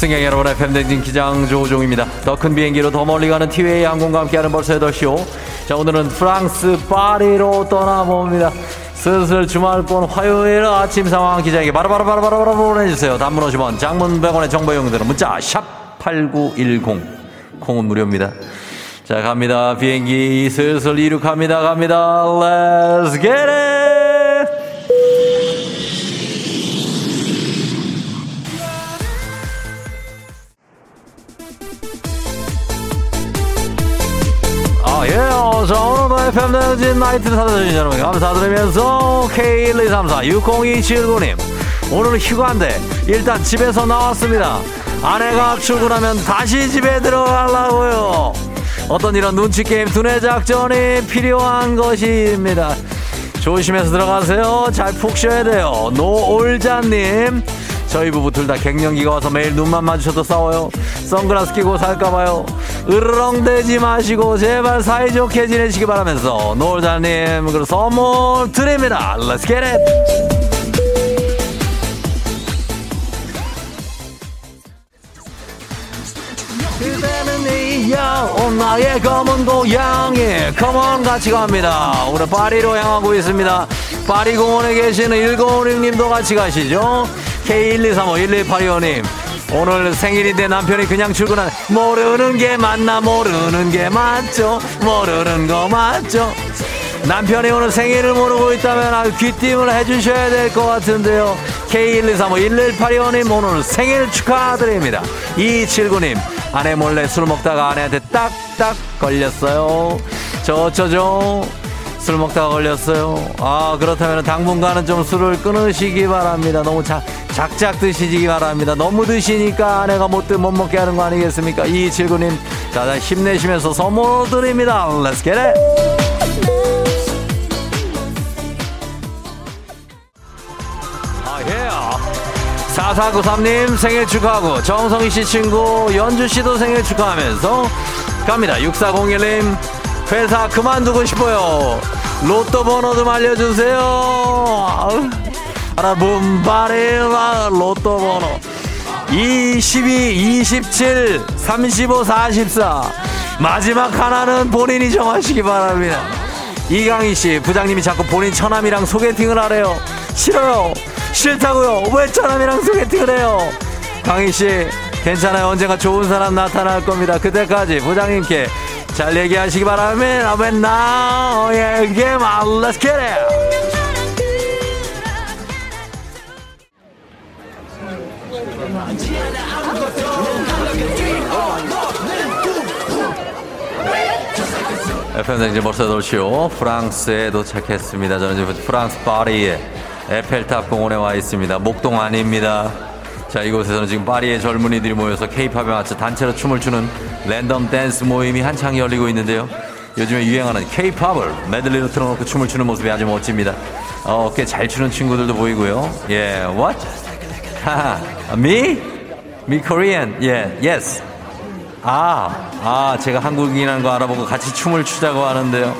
승객 여러분의 팬댕진 기장 조종입니다. 더 큰 비행기로 더 멀리 가는 티웨이 항공과 함께하는 벌써 8시오. 자, 오늘은 프랑스 파리로 떠나봅니다. 슬슬 주말권 화요일 아침 상황 기자에게 바로바로 바로바로 보내주세요. 단문 50원, 장문 100원의 정보 용들은 문자 샵8910. 콩은 무료입니다. 자, 갑니다. 비행기 슬슬 이륙합니다. 갑니다. Let's get it! FM 댕진 나이트를 사주신 여러분 감사드리면서 K123-6027님 오늘은 휴가인데 일단 집에서 나왔습니다. 아내가 출근하면 다시 집에 들어가려고요. 어떤 이런 눈치 게임 두뇌 작전이 필요한 것입니다. 조심해서 들어가세요. 잘 푹 쉬어야 돼요. 노올자님. 저희 부부 둘 다 갱년기가 와서 매일 눈만 마주쳐도 싸워요. 선글라스 끼고 살까봐요. 으르렁대지 마시고 제발 사이좋게 지내시기 바라면서 노올자님 그리고 선물 드립니다. Let's get it. 온 나의 검은 고양이. 컴온 같이 갑니다. 오늘 파리로 향하고 있습니다. 파리 공원에 계시는 1956님도 같이 가시죠. K123511825님 오늘 생일인데 남편이 그냥 출근한 모르는 게 맞나 모르는 게 맞죠 모르는 거 맞죠 남편이 오늘 생일을 모르고 있다면 아주 귀띔을 해주셔야 될 것 같은데요. K123511825님 오늘 생일 축하드립니다. 279님 아내 몰래 술 먹다가 아내한테 딱딱 걸렸어요. 저 어쩌죠? 술 먹다가 걸렸어요. 아 그렇다면 당분간은 좀 술을 끊으시기 바랍니다. 너무 자, 작작 드시기 바랍니다. 너무 드시니까 아내가 못, 드- 못 먹게 하는 거 아니겠습니까? 279님 자, 자 힘내시면서 선물 드립니다. Let's get it! 아, 예. 4493님 생일 축하하고 정성희 씨 친구 연주 씨도 생일 축하하면서 갑니다. 6401님 회사 그만두고 싶어요. 로또 번호 좀 알려주세요. 아라붐바레라 로또 번호 22, 27, 35, 44 마지막 하나는 본인이 정하시기 바랍니다. 이강희 씨 부장님이 자꾸 본인 처남이랑 소개팅을 하래요. 싫어요. 싫다고요. 왜 처남이랑 소개팅을 해요? 강희 씨 괜찮아요. 언젠가 좋은 사람 나타날 겁니다. 그때까지 부장님께 잘 얘기하시기 바랍니다. Yeah, game on, let's get it. 이제 벌써 돌시오 프랑스에 도착했습니다. 저는 지금 프랑스 파리에 에펠탑 공원에 와 있습니다. 목동 아닙니다. 자 이곳에서는 지금 파리의 젊은이들이 모여서 케이팝에 맞춰 단체로 춤을 추는 랜덤 댄스 모임이 한창 열리고 있는데요. 요즘에 유행하는 케이팝을 메들리로 틀어놓고 춤을 추는 모습이 아주 멋집니다. 어, 어깨 잘 추는 친구들도 보이고요. 예, what? 하하, me? Me Korean? 예, yes. 아, 아, 제가 한국인이라는 거 알아보고 같이 춤을 추자고 하는데요.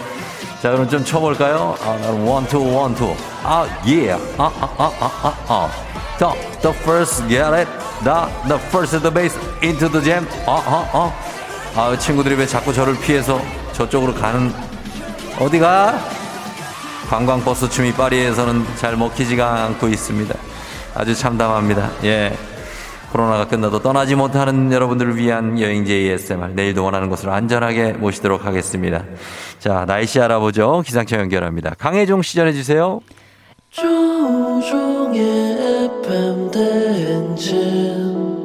자, 그럼 좀 춰볼까요? 아, 나는 투. 아, 예. 아, 아, 아, 아, 아, 아. The, the first, get it? The, the first, the bass, into the jam. 아, 아, 아. 아, 친구들이 왜 자꾸 저를 피해서 저쪽으로 가는, 어디가? 관광버스 춤이 파리에서는 잘 먹히지가 않고 있습니다. 아주 참담합니다. 예. 코로나가 끝나도 떠나지 못하는 여러분들을 위한 여행지 ASMR 내일도 원하는 곳으로 안전하게 모시도록 하겠습니다. 자 날씨 알아보죠. 기상청 연결합니다. 강혜종 시전해 주세요. 조종의 FM 대행진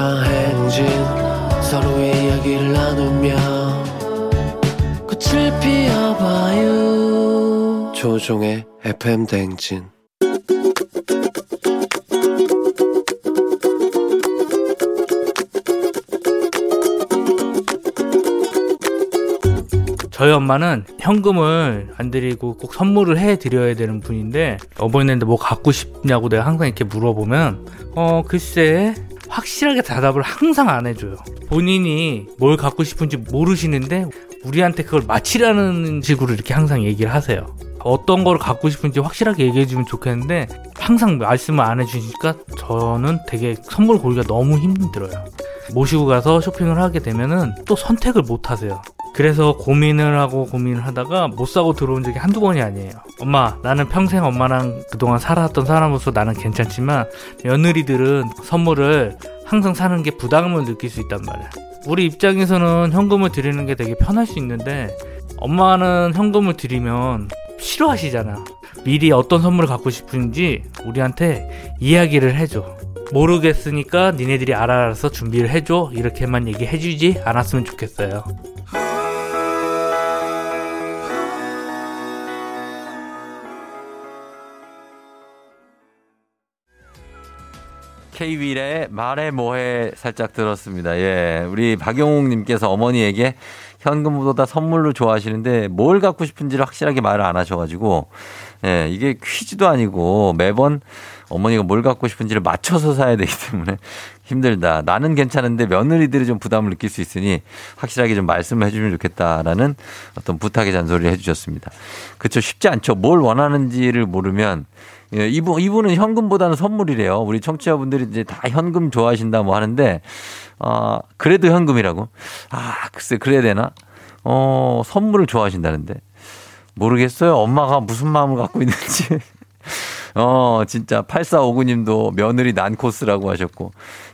꿈꾸며자 행진 서로의 이야기를 나누며 꽃을 피워봐요. 조종의 FM 대행진. 저희 엄마는 현금을 안 드리고 꼭 선물을 해 드려야 되는 분인데 어버이날인데 뭐 갖고 싶냐고 내가 항상 이렇게 물어보면 어 글쎄 확실하게 대답을 항상 안 해줘요. 본인이 뭘 갖고 싶은지 모르시는데 우리한테 그걸 맞히라는 식으로 이렇게 항상 얘기를 하세요. 어떤 걸 갖고 싶은지 확실하게 얘기해주면 좋겠는데 항상 말씀을 안 해주시니까 저는 되게 선물 고르기가 너무 힘들어요. 모시고 가서 쇼핑을 하게 되면은 또 선택을 못 하세요. 그래서 고민을 하고 고민을 하다가 못 사고 들어온 적이 한두 번이 아니에요. 엄마, 나는 평생 엄마랑 그동안 살아왔던 사람으로서 나는 괜찮지만 며느리들은 선물을 항상 사는 게 부담을 느낄 수 있단 말이야. 우리 입장에서는 현금을 드리는 게 되게 편할 수 있는데 엄마는 현금을 드리면 싫어하시잖아. 미리 어떤 선물을 갖고 싶은지 우리한테 이야기를 해줘. 모르겠으니까 니네들이 알아서 준비를 해줘. 이렇게만 얘기해주지 않았으면 좋겠어요. K윌의 말해 뭐해 살짝 들었습니다. 예. 우리 박영웅님께서 어머니에게 현금보다 선물로 좋아하시는데 뭘 갖고 싶은지를 확실하게 말을 안 하셔가지고, 예. 이게 퀴즈도 아니고 매번 어머니가 뭘 갖고 싶은지를 맞춰서 사야 되기 때문에 힘들다. 나는 괜찮은데 며느리들이 좀 부담을 느낄 수 있으니 확실하게 좀 말씀을 해주면 좋겠다라는 어떤 부탁의 잔소리를 해주셨습니다. 그쵸. 쉽지 않죠. 뭘 원하는지를 모르면 예, 이분, 이분은 현금보다는 선물이래요. 우리 청취자분들이 이제 다 현금 좋아하신다 뭐 하는데, 아, 그래도 현금이라고? 아, 글쎄, 그래야 되나? 어, 선물을 좋아하신다는데. 모르겠어요. 엄마가 무슨 마음을 갖고 있는지. 어, 진짜 8459님도 며느리 난 코스라고 하셨고.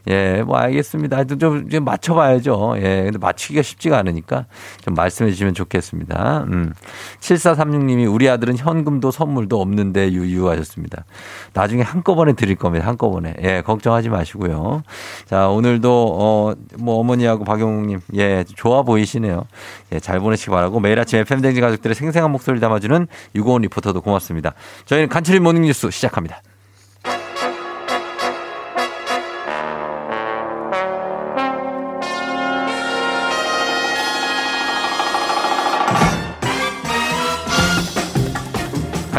예, 뭐 알겠습니다. 하여튼 좀, 좀 맞춰봐야죠. 예, 근데 맞추기가 쉽지가 않으니까 좀 말씀해 주시면 좋겠습니다. 음. 7436님이 우리 아들은 현금도 선물도 없는데 유유하셨습니다. 나중에 한꺼번에 드릴 겁니다. 한꺼번에. 예, 걱정하지 마시고요. 자, 오늘도, 어, 뭐 어머니하고 박영웅님, 예, 좋아 보이시네요. 예, 잘 보내시기 바라고 매일 아침 FM댕지 가족들의 생생한 목소리 담아주는 유고원 리포터도 고맙습니다. 저희는 간추린 모닝뉴스 시작합니다.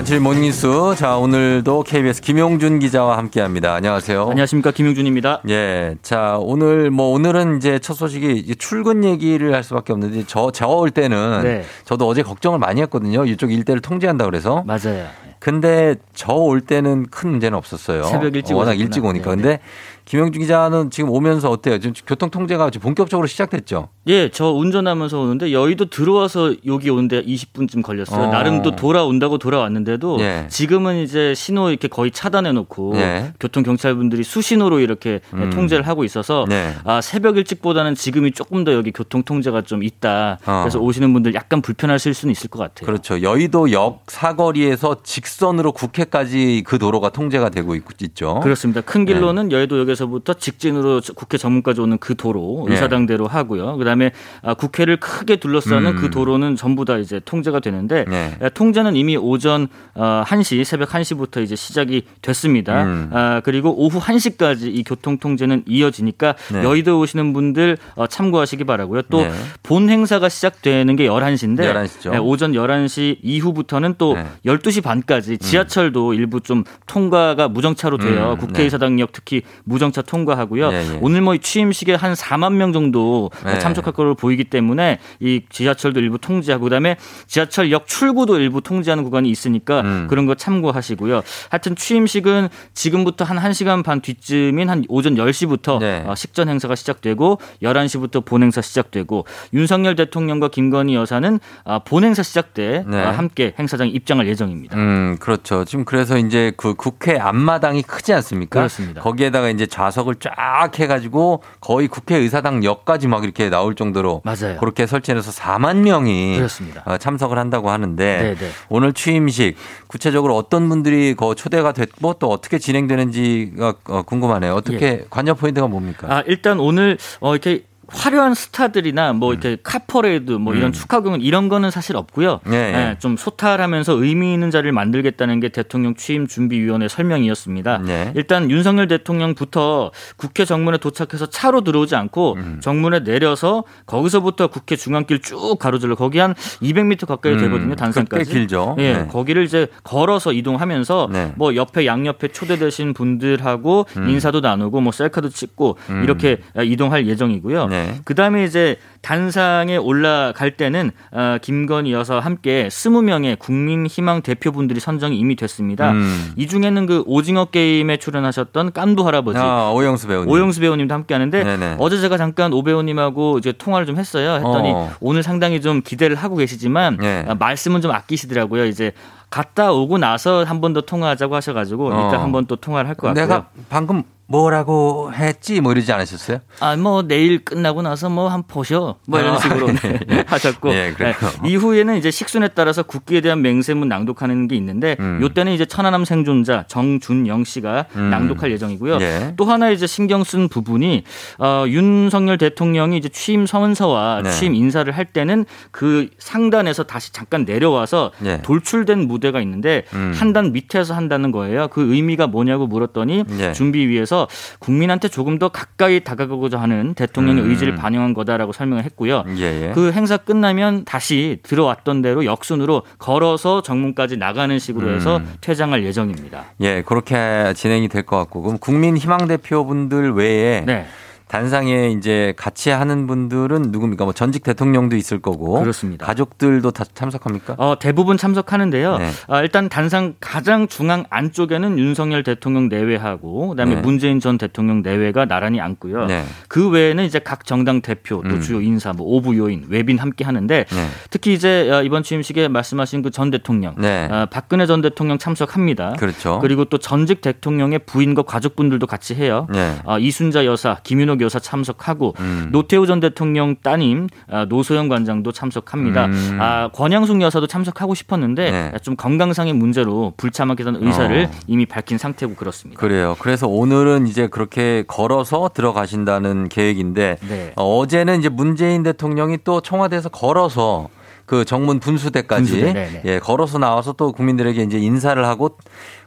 아침 모닝뉴스. 자, 오늘도 KBS 김용준 기자와 함께 합니다. 안녕하세요. 안녕하십니까. 김용준입니다. 예. 자, 오늘 뭐 오늘은 이제 첫 소식이 출근 얘기를 할 수밖에 없는데 저, 저 올 때는 네. 저도 어제 걱정을 많이 했거든요. 이쪽 일대를 통제한다 그래서. 맞아요. 근데 저 올 때는 큰 문제는 없었어요. 새벽 일찍 워낙 오셨구나. 일찍 오니까. 네, 근데 김용준 기자는 지금 오면서 어때요? 지금 교통 통제가 지금 본격적으로 시작됐죠? 예, 저 운전하면서 오는데 여의도 들어와서 여기 오는데 20분쯤 걸렸어요. 어. 나름 또 돌아온다고 돌아왔는데도 예. 지금은 이제 신호 이렇게 거의 차단해 놓고 예. 교통 경찰분들이 수신호로 이렇게 음. 통제를 하고 있어서 네. 아, 새벽 일찍보다는 지금이 조금 더 여기 교통 통제가 좀 있다. 어. 그래서 오시는 분들 약간 불편하실 수는 있을 것 같아요. 그렇죠. 여의도 역 사거리에서 직선으로 국회까지 그 도로가 통제가 되고 있, 있죠. 그렇습니다. 큰 길로는 여의도역에서 부터 직진으로 저- 국회 정문까지 오는 그 도로 네. 의사당대로 하고요. 그다음에 아, 국회를 크게 둘러싸는 음. 그 도로는 전부 다 이제 통제가 되는데 네. 에, 통제는 이미 오전 어, 1시 새벽 1시부터 이제 시작이 됐습니다. 음. 아, 그리고 오후 1시까지 이 교통 통제는 이어지니까 네. 여의도 오시는 분들 어, 참고하시기 바라고요. 또 네. 본 행사가 시작되는 게 11시인데 11시 죠. 오전 11시 이후부터는 또 네. 12시 반까지 지하철도 일부 좀 통과가 무정차로 돼요. 음, 국회의사당역 특히 무정 차 통과하고요. 예, 예. 오늘 뭐 취임식에 한 4만 명 정도 네. 참석할 걸로 보이기 때문에 이 지하철도 일부 통제하고 그다음에 지하철역 출구도 일부 통제하는 구간이 있으니까 음. 그런 거 참고하시고요. 하여튼 취임식은 지금부터 한 1시간 반 뒤쯤인 한 오전 10시부터 네. 어, 식전 행사가 시작되고 11시부터 본 행사 시작되고 윤석열 대통령과 김건희 여사는 아, 본 행사 시작 때 네. 아, 함께 행사장에 입장할 예정입니다. 음, 그렇죠. 지금 그래서 이제 그 국회 앞마당이 크지 않습니까? 그렇습니다. 거기에다가 이제 좌석을 쫙 해가지고 거의 국회의사당 역까지 막 이렇게 나올 정도로 맞아요. 그렇게 설치해서 4만 명이 그렇습니다. 어, 참석을 한다고 하는데 네, 네. 오늘 취임식 구체적으로 어떤 분들이 거 초대가 됐고 또 어떻게 진행되는지가 어, 궁금하네요. 어떻게 관여 포인트가 뭡니까? 아, 일단 오늘 어 이렇게 화려한 스타들이나 뭐 이렇게 카퍼레이드 뭐 이런 음. 축하 공연 이런 거는 사실 없고요. 예, 예. 예, 좀 소탈하면서 의미 있는 자리를 만들겠다는 게 대통령 취임 준비위원회 설명이었습니다. 네. 일단 윤석열 대통령부터 국회 정문에 도착해서 차로 들어오지 않고 음. 정문에 내려서 거기서부터 국회 중앙길 쭉 가로질러 거기 한 200m 가까이 음, 되거든요. 단상까지. 꽤 길죠. 예, 네. 거기를 이제 걸어서 이동하면서 네. 뭐 옆에 양옆에 초대되신 분들하고 음. 인사도 나누고 뭐 셀카도 찍고 음. 이렇게 이동할 예정이고요. 네. 그 다음에 이제 단상에 올라갈 때는 어, 김건희 여사와 함께 20명의 국민희망 대표분들이 선정이 이미 됐습니다. 음. 이 중에는 그 오징어 게임에 출연하셨던 깐부 할아버지 아, 오영수 배우님. 오영수 배우님도 함께 하는데 네네. 어제 제가 잠깐 오 배우님하고 이제 통화를 좀 했어요. 했더니 어. 오늘 상당히 좀 기대를 하고 계시지만 네. 아, 말씀은 좀 아끼시더라고요. 이제 갔다 오고 나서 한 번 더 통화하자고 하셔가지고 어. 이따 한 번 또 통화를 할 것 같고요. 내가 방금 뭐라고 했지 뭐 이러지 않으셨어요? 아, 뭐, 내일 끝나고 나서 뭐, 한 보셔. 뭐, 이런 아, 식으로 네. 네, 하셨고. 예, 그래요. 네, 이후에는 이제 식순에 따라서 국기에 대한 맹세문 낭독하는 게 있는데, 음. 요때는 이제 천안함 생존자 정준영 씨가 음. 낭독할 예정이고요. 예. 또 하나 이제 신경 쓴 부분이, 어, 윤석열 대통령이 이제 취임 서문서와 네. 취임 인사를 할 때는 그 상단에서 다시 잠깐 내려와서 예. 돌출된 무대가 있는데, 음. 한단 밑에서 한다는 거예요. 그 의미가 뭐냐고 물었더니, 예. 준비위에서 국민한테 조금 더 가까이 다가가고자 하는 대통령의 음. 의지를 반영한 거다라고 설명을 했고요. 예, 예. 그 행사 끝나면 다시 들어왔던 대로 역순으로 걸어서 정문까지 나가는 식으로 해서 음. 퇴장할 예정입니다. 예, 그렇게 진행이 될 것 같고. 그럼 국민 희망 대표분들 외에 네. 단상에 이제 같이 하는 분들은 누굽니까? 뭐 전직 대통령도 있을 거고. 그렇습니다. 가족들도 다 참석합니까? 어, 대부분 참석하는데요. 네. 아, 일단 단상 가장 중앙 안쪽에는 윤석열 대통령 내외하고 그다음에 네. 문재인 전 대통령 내외가 나란히 앉고요. 네. 그 외에는 이제 각 정당 대표, 또 음. 주요 인사, 뭐 오부 요인, 외빈 함께 하는데 네. 특히 이제 어, 이번 취임식에 말씀하신 그 전 대통령, 네. 어, 박근혜 전 대통령 참석합니다. 그렇죠. 그리고 또 전직 대통령의 부인과 가족분들도 같이 해요. 네. 어, 이순자 여사, 김윤 옥 여사 참석하고 음. 노태우 전 대통령 따님 아, 노소영 관장도 참석합니다. 음. 아, 권양숙 여사도 참석하고 싶었는데 네. 좀 건강상의 문제로 불참하겠다는 의사를 어. 이미 밝힌 상태고 그렇습니다. 그래요. 그래서 오늘은 이제 그렇게 걸어서 들어가신다는 계획인데 네. 어, 어제는 이제 문재인 대통령이 또 청와대에서 걸어서 그 정문 분수대까지 분수대, 네네. 예, 걸어서 나와서 또 국민들에게 이제 인사를 하고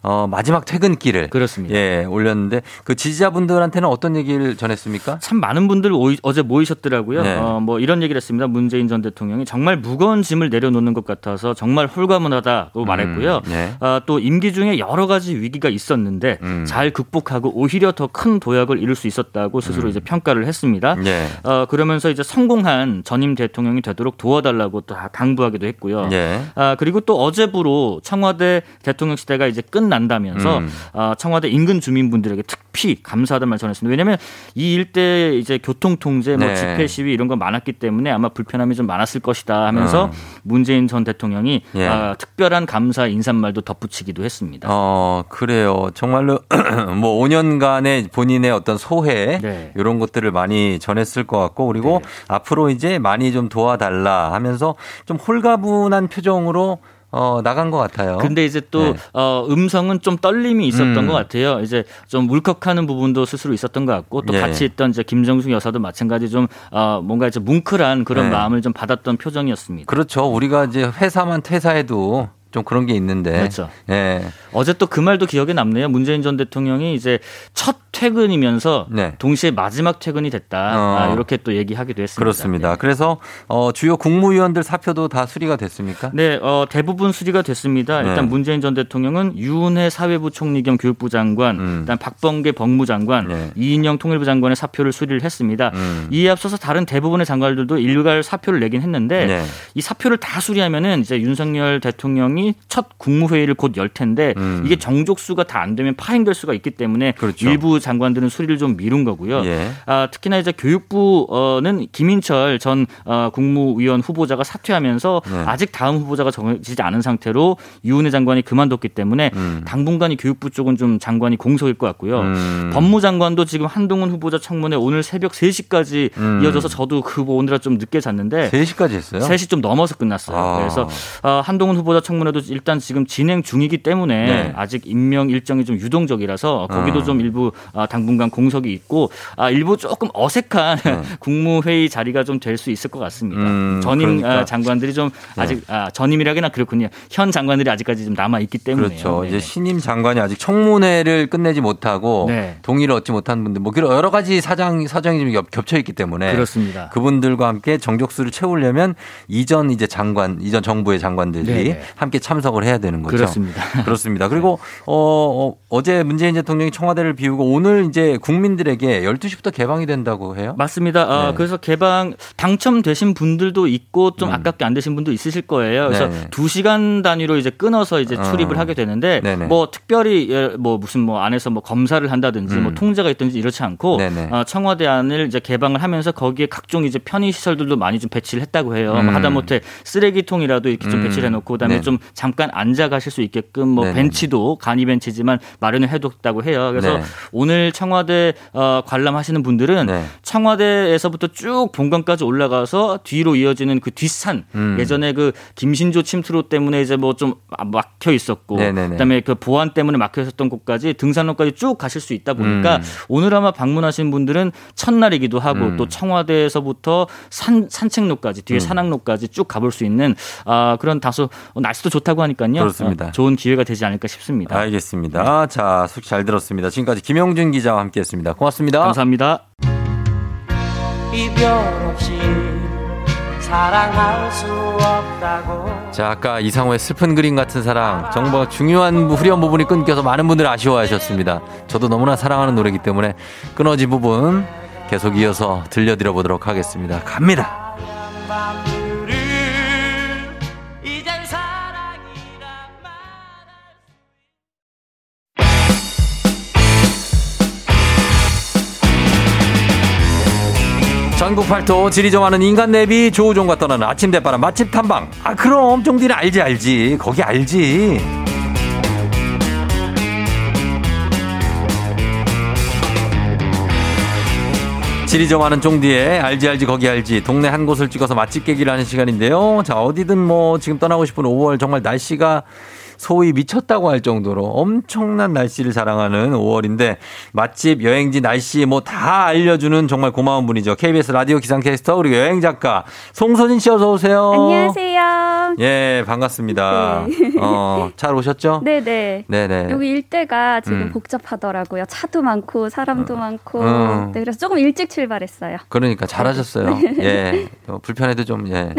어, 마지막 퇴근길을 그렇습니다. 예, 올렸는데 그 지지자분들한테는 어떤 얘기를 전했습니까? 참 많은 분들 오이- 어제 모이셨더라고요. 네. 어, 뭐 이런 얘기를 했습니다. 문재인 전 대통령이 정말 무거운 짐을 내려놓는 것 같아서 정말 홀가분하다고 말했고요. 네. 아, 또 임기 중에 여러 가지 위기가 있었는데 음. 잘 극복하고 오히려 더 큰 도약을 이룰 수 있었다고 스스로 이제 평가를 했습니다. 예. 어, 그러면서 이제 성공한 전임 대통령이 되도록 도와달라고 또 당부하기도 했고요. 예. 아, 그리고 또 어제부로 청와대 대통령 시대가 이제 끝난다면서 음. 아, 청와대 인근 주민분들에게 특히 감사하다는 말 전했습니다. 왜냐하면 이 일대 이제 교통 통제, 뭐 네. 집회 시위 이런 거 많았기 때문에 아마 불편함이 좀 많았을 것이다 하면서 어. 문재인 전 대통령이 예. 아, 특별한 감사 인사말도 덧붙이기도 했습니다. 어, 그래요. 정말로 뭐 5년간의 본인의 어떤 소회 네. 이런 것들을 많이 전했을 것 같고 그리고 앞으로 이제 많이 좀 도와달라 하면서 좀 홀가분한 표정으로 어, 나간 것 같아요. 근데 이제 또 네. 어, 음성은 좀 떨림이 있었던 음. 것 같아요. 이제 좀 울컥하는 부분도 스스로 있었던 것 같고 또 예. 같이 있던 이제 김정숙 여사도 마찬가지 좀 어, 뭔가 이제 뭉클한 그런 네. 마음을 좀 받았던 표정이었습니다. 그렇죠. 우리가 이제 회사만 퇴사해도 좀 그런 게 있는데. 그렇죠. 예. 어제 또 그 말도 기억에 남네요. 문재인 전 대통령이 이제 첫 퇴근이면서 네. 동시에 마지막 퇴근이 됐다. 어. 아, 이렇게 또 얘기하기도 했습니다. 그렇습니다. 그래서 어, 주요 국무위원들 사표도 다 수리가 됐습니까? 네, 어, 대부분 수리가 됐습니다. 일단 네. 문재인 전 대통령은 유은혜 사회부 총리 겸 교육부 장관, 음. 일단 박범계 법무장관, 네. 이인영 통일부 장관의 사표를 수리를 했습니다. 음. 이에 앞서서 다른 대부분의 장관들도 일괄 사표를 내긴 했는데 네. 이 사표를 다 수리하면은 이제 윤석열 대통령이 첫 국무회의를 곧 열 텐데 음. 이게 정족수가 다 안 되면 파행될 수가 있기 때문에 그렇죠. 일부 장관들은 수리를 좀 미룬 거고요. 예. 아, 특히나 이제 교육부는 김인철 전 어, 국무위원 후보자가 사퇴하면서 네. 아직 다음 후보자가 정해지지 않은 상태로 유은혜 장관이 그만뒀기 때문에 음. 당분간 이 교육부 쪽은 좀 장관이 공석일 것 같고요. 음. 법무장관도 지금 한동훈 후보자 청문회 오늘 새벽 3시까지 음. 이어져서 저도 그거 오느라 좀 늦게 잤는데 3시까지 했어요? 3시 좀 넘어서 끝났어요. 아. 그래서 어, 한동훈 후보자 청문회 도 일단 지금 진행 중이기 때문에 네. 아직 임명 일정이 좀 유동적이라서 거기도 아. 좀 일부 아, 당분간 공석이 있고 아, 일부 조금 어색한 국무회의 자리가 좀 될 수 있을 것 같습니다. 네. 음, 전임 그러니까. 아, 장관들이 좀 아직 아, 전임이라기나 그렇군요. 현 장관들이 아직까지 좀 남아 있기 때문에 그렇죠. 이제 신임 장관이 아직 청문회를 끝내지 못하고 네. 동의를 얻지 못한 분들, 뭐 여러 가지 사정 사정이 좀 겹- 겹쳐 있기 때문에 그렇습니다. 그분들과 함께 정족수를 채우려면 이전 이제 장관, 이전 정부의 장관들이. 함께 참석을 해야 되는 거죠. 그렇습니다. 그렇습니다. 그리고 어, 어, 제 문재인 대통령이 청와대를 비우고 오늘 이제 국민들에게 12시부터 개방이 된다고 해요. 맞습니다. 아, 네. 그래서 개방 당첨되신 분들도 있고 좀 아깝게 안 되신 분도 있으실 거예요. 그래서 음. 네네. 두 시간 단위로 이제 끊어서 이제 어. 출입을 하게 되는데 네네. 뭐 특별히 예, 뭐 무슨 뭐 안에서 뭐 검사를 한다든지 뭐 음. 통제가 있든지 이렇지 않고 네네. 어, 청와대 안을 이제 개방을 하면서 거기에 각종 이제 편의 시설들도 많이 좀 배치를 했다고 해요. 뭐 음. 하다못해 쓰레기통이라도 이렇게 좀 음. 배치를 해놓고 그다음에 네. 좀 잠깐 앉아 가실 수 있게끔 뭐 네네. 벤치도 간이 벤치지만 마련을 해뒀다고 해요. 그래서 네. 오늘 청와대 어, 관람하시는 분들은 네. 청와대에서부터 쭉 본관까지 올라가서 뒤로 이어지는 그 뒷산 음. 예전에 그 김신조 침투로 때문에 이제 뭐 좀 막혀 있었고 네네네. 그다음에 그 보안 때문에 막혀 있었던 곳까지 등산로까지 쭉 가실 수 있다 보니까 음. 오늘 아마 방문하신 분들은 첫날이기도 하고 음. 또 청와대에서부터 산 산책로까지 뒤에 음. 산악로까지 쭉 가볼 수 있는 아 그런 다소 날씨도 좋 다고 하니까요. 그렇습니다. 어, 좋은 기회가 되지 않을까 싶습니다. 알겠습니다. 자, 숙 잘 들었습니다. 지금까지 김영준 기자와 함께 했습니다. 고맙습니다. 감사합니다. 이별 없이 사랑할 수 없다고 자, 아까 이상호의 슬픈 그림 같은 사랑. 정말 중요한 후렴 부분이 끊겨서 많은 분들이 아쉬워하셨습니다. 저도 너무나 사랑하는 노래이기 때문에 끊어진 부분 계속 이어서 들려드려 보도록 하겠습니다. 갑니다. 전국 팔도 지리 정하는 인간 내비 조우종과 떠나는 아침 대바람 맛집 탐방. 아, 그럼 쫑디는 알지 알지. 거기 알지. 지리 정하는 쫑디의 알지 알지 거기 알지 동네 한 곳을 찍어서 맛집 깨기를 하는 시간인데요. 자 어디든 뭐 지금 떠나고 싶은 5월 정말 날씨가 소위 미쳤다고 할 정도로 엄청난 날씨를 자랑하는 5월인데 맛집, 여행지, 날씨 뭐 다 알려주는 정말 고마운 분이죠. KBS 라디오 기상캐스터 그리고 여행 작가 송소진 씨 어서 오세요. 안녕하세요. 예, 반갑습니다. 네. 어, 잘 오셨죠? 네네. 네네. 여기 일대가 지금 음. 복잡하더라고요. 차도 많고 사람도 많고. 음. 네, 그래서 조금 일찍 출발했어요. 그러니까 잘하셨어요. 네. 예. 어, 불편해도 좀, 예.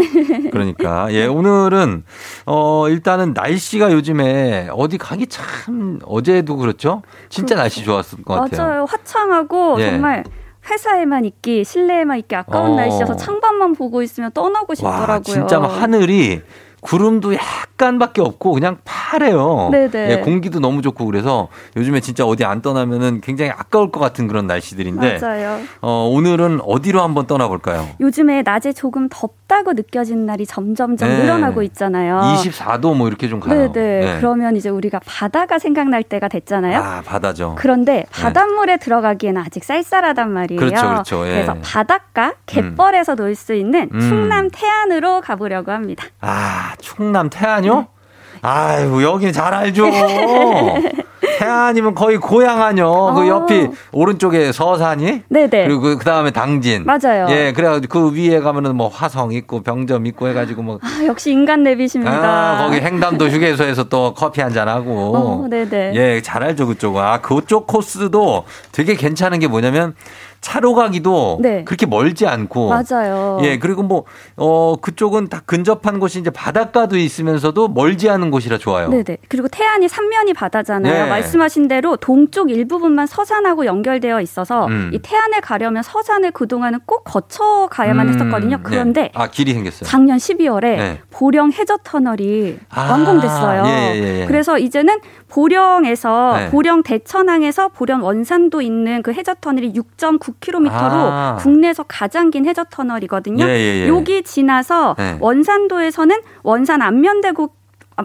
그러니까. 예, 오늘은, 어, 일단은 날씨가 요즘에 어디 가기 참, 어제도 그렇죠? 진짜 날씨 좋았을 것 같아요. 맞아요. 화창하고 예. 정말 회사에만 있기, 실내에만 있기 아까운 어. 날씨여서 창밖만 보고 있으면 떠나고 싶더라고요. 와, 진짜 막 하늘이 구름도 약간밖에 없고 그냥 파래요. 네네. 예, 공기도 너무 좋고 그래서 요즘에 진짜 어디 안 떠나면은 굉장히 아까울 것 같은 그런 날씨들인데. 맞아요. 어, 오늘은 어디로 한번 떠나볼까요? 요즘에 낮에 조금 덥다고 느껴지는 날이 점점점 네. 늘어나고 있잖아요. 24도 뭐 이렇게 좀 가요. 네네. 네. 그러면 이제 우리가 바다가 생각날 때가 됐잖아요. 아, 바다죠. 그런데 바닷물에 들어가기에는 아직 쌀쌀하단 말이에요. 그렇죠, 그렇죠. 예. 래서 바닷가 갯벌에서 놀수 있는 음. 충남 태안으로 가보려고 합니다. 아, 충남 태안요? 아이고, 여기 잘 알죠. 태안이면 거의 고향 아니요. 그 어. 옆이 오른쪽에 서산이. 네네. 그리고 그 다음에 당진. 맞아요. 예, 그래가지고 그 위에 가면은 뭐 화성 있고 병점 있고 해가지고 뭐. 아, 역시 인간 내비십니다. 아, 거기 횡담도 휴게소에서 또 커피 한 잔 하고. 어, 네네. 예, 잘 알죠, 그쪽은. 아, 그쪽 코스도 되게 괜찮은 게 뭐냐면 차로 가기도 네. 그렇게 멀지 않고. 맞아요. 예, 그리고 뭐, 어, 그쪽은 다 근접한 곳이 이제 바닷가도 있으면서도 멀지 않은 곳이라 좋아요. 네네. 그리고 태안이 삼면이 바다잖아요. 네. 말씀하신 대로 동쪽 일부분만 서산하고 연결되어 있어서 음. 이 태안에 가려면 서산을 그 동안은 꼭 거쳐 가야만 음, 했었거든요. 그런데 네. 아, 길이 생겼어요. 작년 12월에 네. 보령 해저 터널이 아, 완공됐어요. 예, 예, 예. 그래서 이제는 보령에서 네. 보령 대천항에서 보령 원산도 있는 그 해저 터널이 6.9km로 아. 국내에서 가장 긴 해저 터널이거든요. 예, 예, 예. 여기 지나서 네. 원산도에서는 원산 안면대교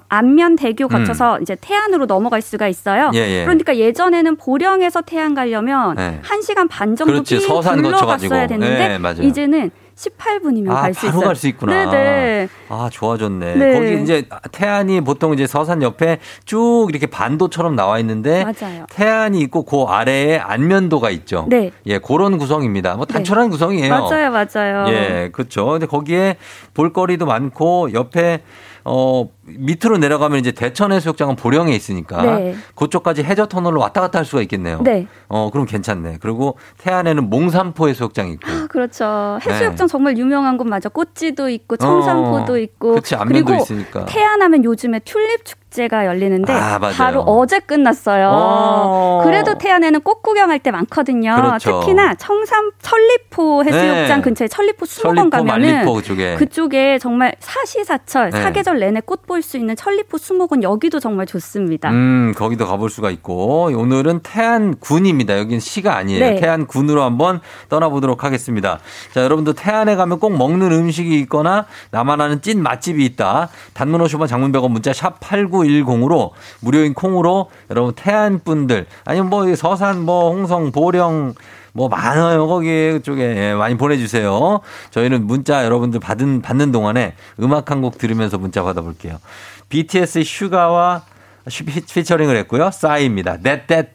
안면대교 음. 거쳐서 이제 태안으로 넘어갈 수가 있어요. 예, 예. 그러니까 예전에는 보령에서 태안 가려면 네. 1시간 반 정도 그렇지, 삥 서산 거쳐가지고. 둘러갔어야 됐는데 네. 이제는 18분이면 아, 갈수 바로 있어요. 갈수 있구나. 네네. 아, 좋아졌네. 네. 거기 이제 태안이 보통 이제 서산 옆에 쭉 이렇게 반도처럼 나와 있는데 맞아요. 태안이 있고 그 아래에 안면도가 있죠. 네. 예, 그런 구성입니다. 뭐 단촐한 구성이에요. 맞아요, 맞아요. 예, 그렇죠. 근데 거기에 볼거리도 많고 옆에 어 밑으로 내려가면 이제 대천 해수욕장은 보령에 있으니까 네. 그쪽까지 해저 터널로 왔다 갔다 할 수가 있겠네요. 네. 어 그럼 괜찮네. 그리고 태안에는 몽산포 해수욕장이 있고. 아, 그렇죠. 해수욕장 정말 유명한 곳 맞아. 꽃지도 있고 청산포도 어, 있고. 그치, 그리고 있으니까. 태안하면 요즘에 튤립 축제 가 열리는데 아. 바로 어제 끝났어요. 어. 그래도 태안에는 꽃 구경할 때 많거든요. 그렇죠. 특히나 청산 천리포 해수욕장 네. 근처에 천리포 수목원 천리포, 가면은 그쪽에. 그쪽에 정말 사시사철 네. 사계절 내내 꽃 볼 수 있는 천리포 수목원 여기도 정말 좋습니다. 음, 거기도 가볼 수가 있고, 오늘은 태안군입니다. 여긴 시가 아니에요. 네. 태안군으로 한번 떠나보도록 하겠습니다. 자, 여러분도 태안에 가면 꼭 먹는 음식이 있거나 나만 아는 찐 맛집이 있다. 단문 50원 장문 100원 문자 샵 8910으로 무료인 콩으로 여러분 태안 분들, 아니면 뭐 서산, 뭐 홍성, 보령, 뭐 많아요 거기 쪽에 예, 많이 보내주세요. 저희는 문자 여러분들 받은 받는 동안에 음악 한 곡 들으면서 문자 받아볼게요. BTS의 슈가와 피처링을 했고요. 싸이입니다. That That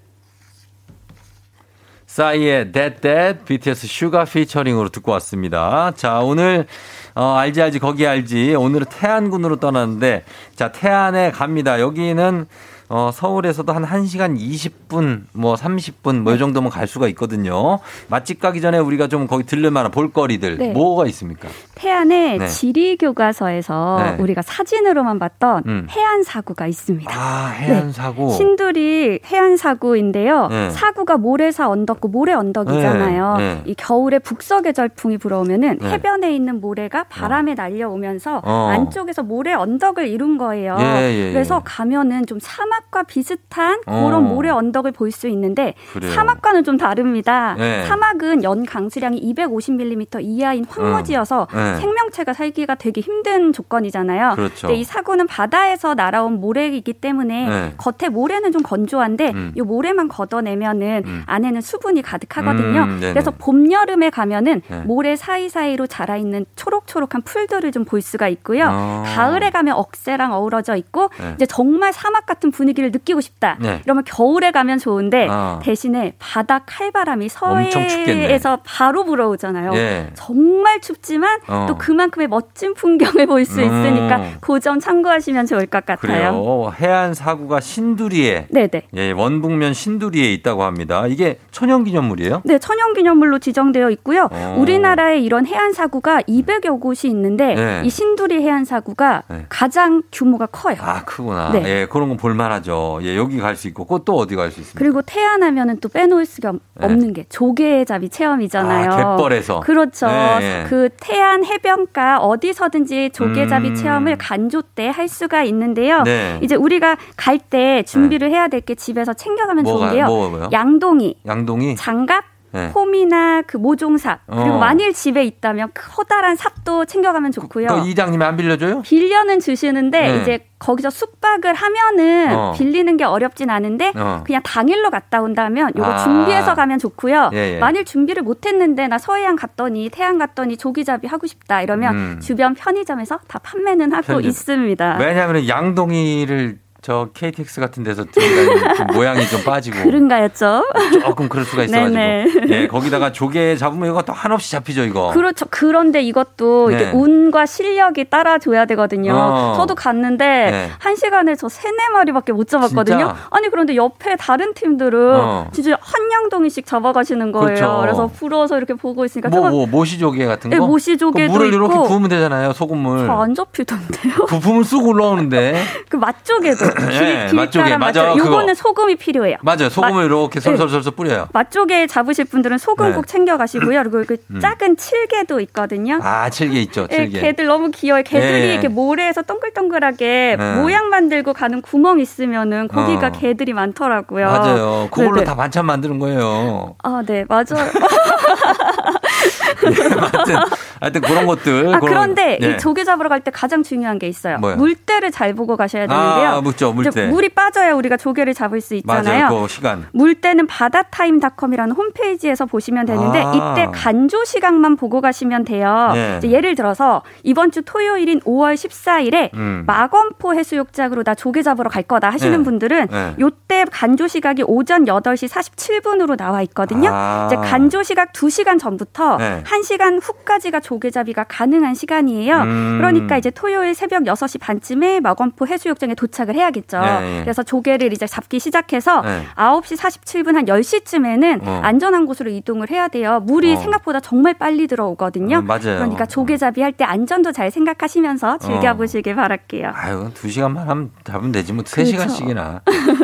싸이의 That That BTS 슈가 피처링으로 듣고 왔습니다. 자 오늘 어, 알지 알지 거기 알지 오늘은 태안군으로 떠났는데 자 태안에 갑니다. 여기는 어, 서울에서도 한 1시간 20분, 뭐 30분, 뭐 이 정도면 갈 수가 있거든요. 맛집 가기 전에 우리가 좀 거기 들를 만한 볼거리들, 네. 뭐가 있습니까? 태안의 네. 지리 교과서에서 네. 우리가 사진으로만 봤던 음. 해안 사구가 있습니다. 아, 해안 사구. 네. 신두리 해안 사구인데요. 네. 사구가 모래 사 언덕 구 모래 언덕이잖아요. 이 겨울에 북서 계절풍이 불어오면은 네. 해변에 있는 모래가 바람에 날려오면서 어. 안쪽에서 모래 언덕을 이룬 거예요. 예, 예, 예. 그래서 가면은 좀 사막 사막과 비슷한 어. 그런 모래 언덕을 볼 수 있는데 그래요. 사막과는 좀 다릅니다. 네. 사막은 연 강수량이 250mm 이하인 황무지여서 어. 네. 생명체가 살기가 되게 힘든 조건이잖아요. 그렇죠. 근데 이 사구는 바다에서 날아온 모래이기 때문에 네. 겉에 모래는 좀 건조한데 음. 이 모래만 걷어내면은 음. 안에는 수분이 가득하거든요. 음. 그래서 봄 여름에 가면은 네. 모래 사이사이로 자라 있는 초록초록한 풀들을 좀 볼 수가 있고요. 어. 가을에 가면 억새랑 어우러져 있고 네. 이제 정말 사막 같은 분위기 를 느끼고 싶다. 네. 이러면 겨울에 가면 좋은데 어. 대신에 바다 칼바람이. 서해에서 바로 불어오잖아요. 예. 정말 춥지만 어. 또 그만큼의 멋진 풍경을 볼 수 있으니까 음. 그점 참고하시면 좋을 것 같아요. 그래요. 해안 사구가 신두리에 네네. 예, 원북면 신두리에 있다고 합니다. 이게 천연기념물이에요? 네, 천연기념물로 지정되어 있고요. 어. 우리나라에 이런 해안 사구가 200여 곳이 있는데 네. 이 신두리 해안 사구가 네. 가장 규모가 커요. 아, 크구나. 네. 예, 그런 거 볼만하죠. 예, 여기 갈 수 있고, 그또 어디 갈 수 있습니까? 그리고 태안하면은 또 빼놓을 수가 네. 없는 게 조개잡이 체험이잖아요. 아, 갯벌에서. 그렇죠. 네, 네. 그 태안 해변가 어디서든지 조개잡이 음. 체험을 간조 때 할 수가 있는데요. 네. 이제 우리가 갈 때 준비를 해야 될 게 집에서 챙겨가면 뭐가- 좋은데요. 뭐? 양동이, 양동이? 장갑, 네. 홈이나 그 모종삽 그리고 어. 만일 집에 있다면 커다란 삽도 챙겨가면 좋고요. 그 이장님이 안 빌려줘요? 빌려는 주시는데 네. 이제 거기서 숙박을 하면은 어. 빌리는 게 어렵진 않은데 어. 그냥 당일로 갔다 온다면 요거 아. 준비해서 가면 좋고요. 예, 예. 만일 준비를 못했는데 나 서해안 갔더니 태안 갔더니 조기잡이 하고 싶다 이러면 음. 주변 편의점에서 다 판매는 하고 편의점. 있습니다. 왜냐하면 양동이를 저 KTX 같은 데서 좀 모양이 좀 빠지고 그런가요, 좀? 조금 그럴 수가 있어가지고. 예 거기다가 조개 잡으면 이거 또 한없이 잡히죠 이거 그렇죠. 그런데 이것도 네. 이게 운과 실력이 따라줘야 되거든요. 어. 저도 갔는데 네. 한 시간에 저 세네 마리밖에 못 잡았거든요. 진짜? 아니 그런데 옆에 다른 팀들은 어. 진짜 한 양동이씩 잡아가시는 거예요. 그렇죠. 그래서 부러워서 이렇게 보고 있으니까 뭐, 뭐 모시조개 같은 거 네, 모시조개도 그 물을 이렇게. 부으면 되잖아요 소금물 잘안 잡히던데요. 부품을 쑥 올라오는데 그 맛조개도 예, 길- 맛조개, 맞아. 요거는 소금이 필요해요. 맞아요 소금을 맛- 이렇게 솔솔솔솔 뿌려요 맛조개 잡으실 분들은 소금 네. 꼭 챙겨 가시고요. 그리고 그 음. 작은 칠개도 있거든요. 아 칠개 있죠 예, 칠개 개들 너무 귀여워요. 개들이 예. 이렇게 모래에서 동글동글하게 네. 모양 만들고 가는 구멍 있으면은 거기가 어. 개들이 많더라고요. 맞아요 그걸로 네네. 다 반찬 만드는 거예요 아, 네, 맞아요. 하여튼, 하여튼 그런 것들 아, 그런- 그런데 예. 이 조개 잡으러 갈 때 가장 중요한 게 있어요. 뭐요? 물때를 잘 보고 가셔야 되는데요. 아, 묻죠, 물때. 물이 빠져야 우리가 조개를 잡을 수 있잖아요. 맞아요 그 시간 물때는 바다타임닷컴이라는 홈페이지에서 보시면 되는데 아. 이때 간조 시각만 보고 가시면 돼요. 예. 이제 예를 들어서 이번 주 토요일인 5월 14일에 음. 마건포 해수욕장으로 나 조개 잡으러 갈 거다 하시는 예. 분들은 예. 요때 간조 시각이 오전 8시 47분으로 나와 있거든요. 아. 이제 간조 시각 2시간 전부터 네. 1시간 후까지가 조개잡이가 가능한 시간이에요. 음. 그러니까 이제 토요일 새벽 6시 반쯤에 마건포 해수욕장에 도착을 해야겠죠. 예, 예. 그래서 조개를 이제 잡기 시작해서 네. 9시 47분 한 10시쯤에는 어. 안전한 곳으로 이동을 해야 돼요. 물이 어. 생각보다 정말 빨리 들어오거든요. 음, 맞아요. 그러니까 조개잡이 할 때 안전도 잘 생각하시면서 즐겨보시길 바랄게요. 아유, 두 시간만 하면 잡으면 되지 뭐세 그렇죠. 시간씩이나.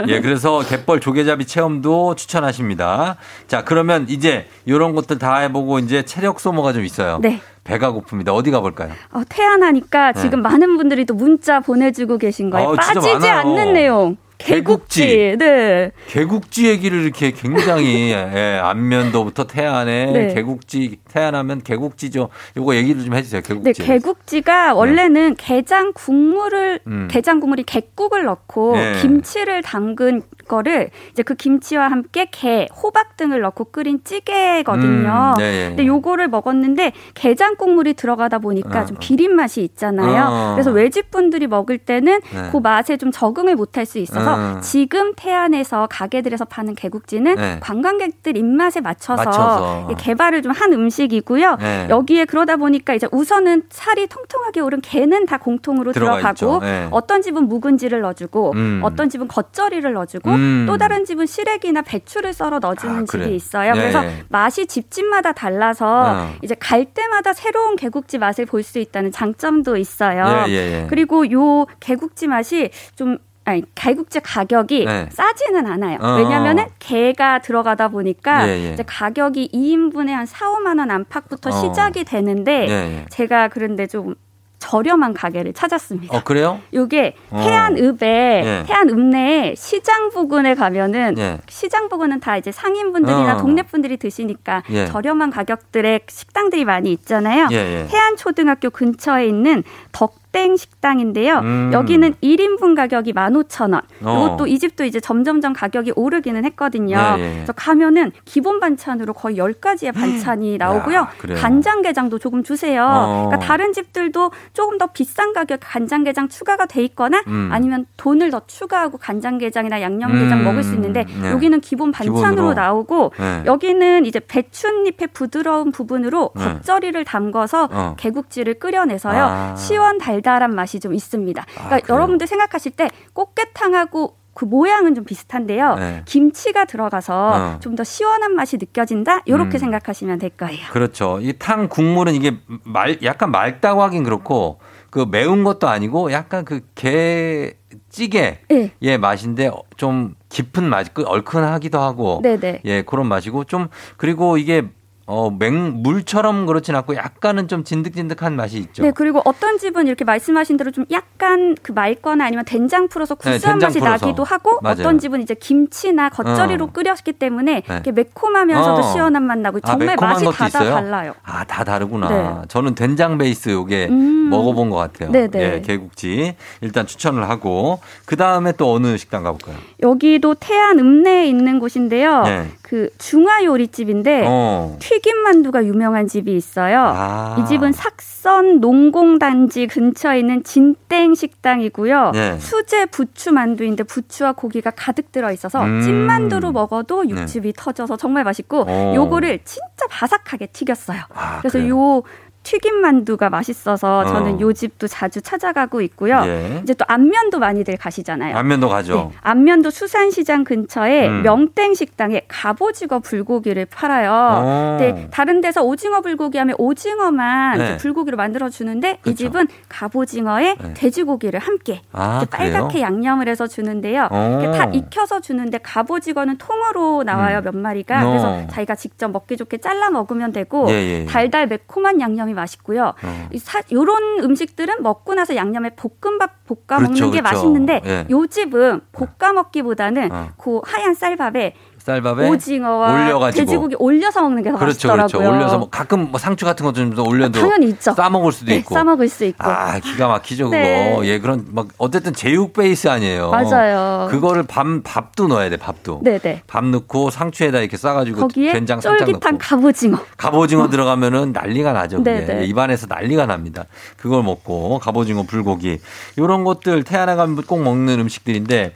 예, 그래서 갯벌 조개잡이 체험도 추천하십니다. 자, 그러면 이제 이런 것들 다 해보고 이제 체력 소모가 좀 있어요. 네. 배가 고픕니다. 어디 가볼까요? 어, 태안하니까 네. 지금 많은 분들이 또 문자 보내주고 계신 거예요. 어, 빠지지. 않는 내용. 개국지. 개국지. 네. 개국지 얘기를 이렇게 굉장히 예, 안면도부터 태안에 네. 개국지 태안하면 개국지죠. 요거 얘기를 좀 해주세요. 네, 개국지. 개국지가 원래는 게장 국물을 음. 게장 국물이 갯국을 넣고 네. 김치를 담근 거를 이제 그 김치와 함께 게, 호박 등을 넣고 끓인 찌개거든요. 음, 네, 네. 근데 요거를 먹었는데 게장 국물이 들어가다 보니까 어, 좀 어. 비린 맛이 있잖아요. 어. 그래서 외집 분들이 먹을 때는 네. 그 맛에 좀 적응을 못할 수 있어서 음. 지금 태안에서 가게들에서 파는 개국지는 네. 관광객들 입맛에 맞춰서, 맞춰서. 이 개발을 좀 한 음식 이고요. 네. 여기에 그러다 보니까 이제 우선은 살이 통통하게 오른 게는 다 공통으로 들어가 있죠. 네. 어떤 집은 묵은지를 넣어주고 음. 어떤 집은 겉절이를 넣어주고 음. 또 다른 집은 시래기나 배추를 썰어 넣어주는 아, 집이. 있어요. 네. 그래서 맛이 집집마다 달라서 어. 이제 갈 때마다 새로운 개국지 맛을 볼 수 있다는 장점도 있어요. 예, 예, 예. 그리고 요 개국지 맛이 좀 아니, 개국지 가격이 네. 싸지는 않아요. 어. 왜냐면은 게가 들어가다 보니까 예, 예. 이제 가격이 2인분에 한 4, 5만 원 안팎부터 어. 시작이 되는데 예, 예. 제가 그런데 좀 저렴한 가게를 찾았습니다. 어, 그래요? 요게 어. 태안읍에 예. 태안읍 내에 시장 부근에 가면은 예. 시장 부근은 다 이제 상인분들이나 어. 동네 분들이 드시니까 예. 저렴한 가격들의 식당들이 많이 있잖아요. 예, 예. 태안 초등학교 근처에 있는 덕 땡 식당인데요. 음. 여기는 1인분 가격이 15,000원. 어. 이것도 이 집도 이제 점점점 가격이 오르기는 했거든요. 예, 예. 그래서 가면은 기본 반찬으로 거의 10가지의 반찬이 나오고요. 야? 간장게장도 조금 주세요. 어. 그러니까 다른 집들도 조금 더 비싼 가격 간장게장 추가가 돼 있거나 음. 아니면 돈을 더 추가하고 간장게장이나 양념게장 음. 먹을 수 있는데 네. 여기는 기본 반찬으로 기본으로. 나오고 네. 여기는 이제 배춧잎의 부드러운 부분으로 네. 겉절이를 담궈서 어. 개국지를 끓여내서요. 아. 시원 달달 한 맛이 좀 있습니다. 그러니까 그래요? 여러분들 생각하실 때 꽃게탕하고 그 모양은 좀 비슷한데요. 네. 김치가 들어가서 어. 좀더 시원한 맛이 느껴진다. 이렇게 음. 생각하시면 될 거예요. 그렇죠. 이 탕 국물은 이게 말 약간 맑다고 하긴 그렇고 그 매운 것도 아니고 약간 그 게 찌개 네. 의 맛인데 좀 깊은 맛, 그 얼큰하기도 하고 네네. 예 그런 맛이고 좀 그리고 이게 어 맹 물처럼 그렇진 않고 약간은 좀 진득진득한 맛이 있죠. 네, 그리고 어떤 집은 이렇게 말씀하신 대로 좀 약간 그 맑거나 아니면 된장 풀어서 네, 구수한 된장 맛이 풀어서. 나기도 하고 맞아요. 어떤 집은 이제 김치나 겉절이로 어. 끓였기 때문에 네. 이렇게 매콤하면서도 어. 시원한 맛 나고 아, 정말 매콤한 맛이 다, 다? 달라요. 아, 다 다르구나. 네. 저는 된장 베이스 요게 음. 먹어본 것 같아요. 네네. 예, 개국지. 일단 추천을 하고, 그 다음에 또 어느 식당 가볼까요? 여기도 태안 읍내에 있는 곳인데요. 네. 그 중화 요리집인데 어. 튀김 만두가 유명한 집이 있어요. 아. 이 집은 삭선 농공단지 근처에 있는 진땡 식당이고요. 네. 수제 부추 만두인데 부추와 고기가 가득 들어 있어서 음. 찐만두로 먹어도 네. 육즙이 터져서 정말 맛있고 어. 요거를 진짜 바삭하게 튀겼어요. 아, 그래서 그래요? 요 튀김 만두가 맛있어서 저는 어. 요 집도 자주 찾아가고 있고요. 예. 이제 또 안면도 많이들 가시잖아요. 안면도 가죠. 네, 안면도 수산시장 근처에 음. 명땡 식당에 갑오징어 불고기를 팔아요. 어. 네, 다른 데서 오징어 불고기 하면 오징어만 네. 불고기로 만들어 주는데 이 그쵸. 집은 갑오징어에 네. 돼지고기를 함께 아, 이렇게 그래요? 빨갛게 양념을 해서 주는데요. 어. 다 익혀서 주는데 갑오징어는 통으로 나와요 음. 몇 마리가. 어. 그래서 자기가 직접 먹기 좋게 잘라 먹으면 되고 예, 예, 예. 달달 매콤한 양념이 맛있고요. 어. 이 사, 요런 음식들은 먹고 나서 양념에 볶음밥 볶아 그렇죠, 먹는 게 그렇죠. 맛있는데 예. 요 집은 볶아 먹기보다는 어. 그 하얀 쌀밥에 쌀밥에 오징어와 올려가지고. 돼지고기 올려서 먹는 게 더 그렇죠, 맛있더라고요. 그렇죠. 올려서 뭐 가끔 뭐 상추 같은 거 좀 올려도 당연히 있죠. 싸 먹을 수도 네, 있고. 싸 먹을 수 있고. 아, 기가 막히죠, 그거. 네. 예, 그런, 막, 어쨌든 제육 베이스 아니에요. 맞아요. 그거를 밥, 밥도 넣어야 돼, 밥도. 네네. 밥 넣고 상추에다 이렇게 싸가지고 거기에 된장 살짝 쫄깃한 넣고. 갑오징어. 갑오징어 들어가면은 난리가 나죠. 그게. 네네. 입안에서 난리가 납니다. 그걸 먹고 갑오징어 불고기 이런 것들 태안에 가면 꼭 먹는 음식들인데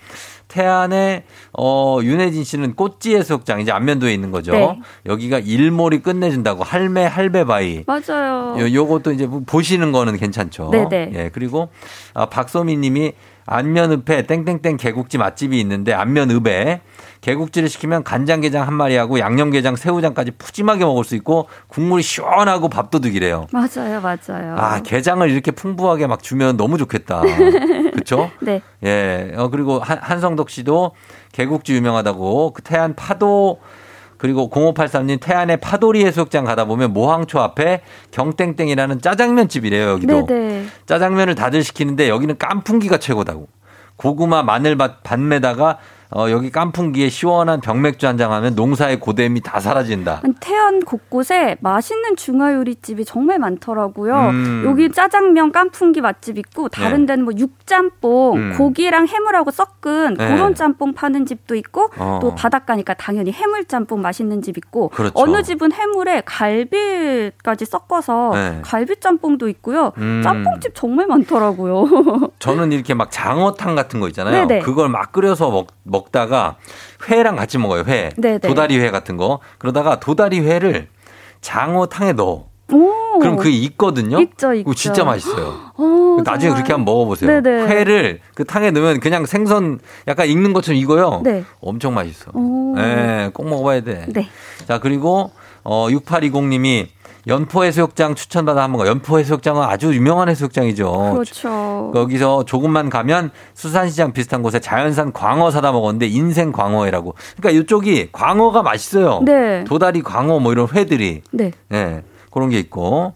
태안에 어 윤혜진 씨는 꽃지 해수욕장 이제 안면도에 있는 거죠. 네. 여기가 일몰이 끝내준다고 할매 할배바위. 맞아요. 요, 요것도 이제 보시는 거는 괜찮죠. 네네. 예, 그리고 아, 박소미 님이 안면읍에 땡땡땡 개국지 맛집이 있는데 안면읍에 개국지를 시키면 간장게장 한 마리하고 양념게장 새우장까지 푸짐하게 먹을 수 있고 국물이 시원하고 밥도둑이래요. 맞아요, 맞아요. 아, 게장을 이렇게 풍부하게 막 주면 너무 좋겠다. 그렇죠? 네. 예. 어, 그리고 한, 한성덕 씨도 개국지 유명하다고 그 태안 파도 그리고 0583님 태안의 파도리 해수욕장 가다 보면 모항초 앞에 경땡땡이라는 짜장면 집이래요, 여기도. 네네. 짜장면을 다들 시키는데 여기는 깐풍기가 최고다고. 고구마 마늘밭 반매다가 어, 여기 깐풍기에 시원한 병맥주 한 잔 하면 농사의 고됨이 다 사라진다. 태안 곳곳에 맛있는 중화요리집이 정말 많더라고요. 음. 여기 짜장면 깐풍기 맛집 있고 다른 네. 데는 뭐 육짬뽕, 음. 고기랑 해물하고 섞은 네. 그런 짬뽕 파는 집도 있고 어. 또 바닷가니까 당연히 해물 짬뽕 맛있는 집 있고 그렇죠. 어느 집은 해물에 갈비까지 섞어서 네. 갈비 짬뽕도 있고요. 음. 짬뽕집 정말 많더라고요. 저는 이렇게 막 장어탕 같은 거 있잖아요. 네네. 그걸 막 끓여서 먹, 먹 다가 회랑 같이 먹어요. 회. 네네. 도다리 회 같은 거. 그러다가 도다리 회를 장어탕에 넣어. 오. 그럼 그게 있거든요. 있죠, 있죠. 그거 진짜 맛있어요. 어, 나중에 정말. 그렇게 한번 먹어보세요. 네네. 회를 그 탕에 넣으면 그냥 생선 약간 익는 것처럼 익어요. 네. 엄청 맛있어. 오. 네, 꼭 먹어봐야 돼. 네. 자, 그리고 어 6820님이 연포 해수욕장 추천받아 한번 가. 연포 해수욕장은 아주 유명한 해수욕장이죠. 그렇죠. 거기서 조금만 가면 수산시장 비슷한 곳에 자연산 광어 사다 먹었는데 인생 광어회라고. 그러니까 이쪽이 광어가 맛있어요. 네. 도다리 광어 뭐 이런 회들이. 네. 예. 그런 게 있고.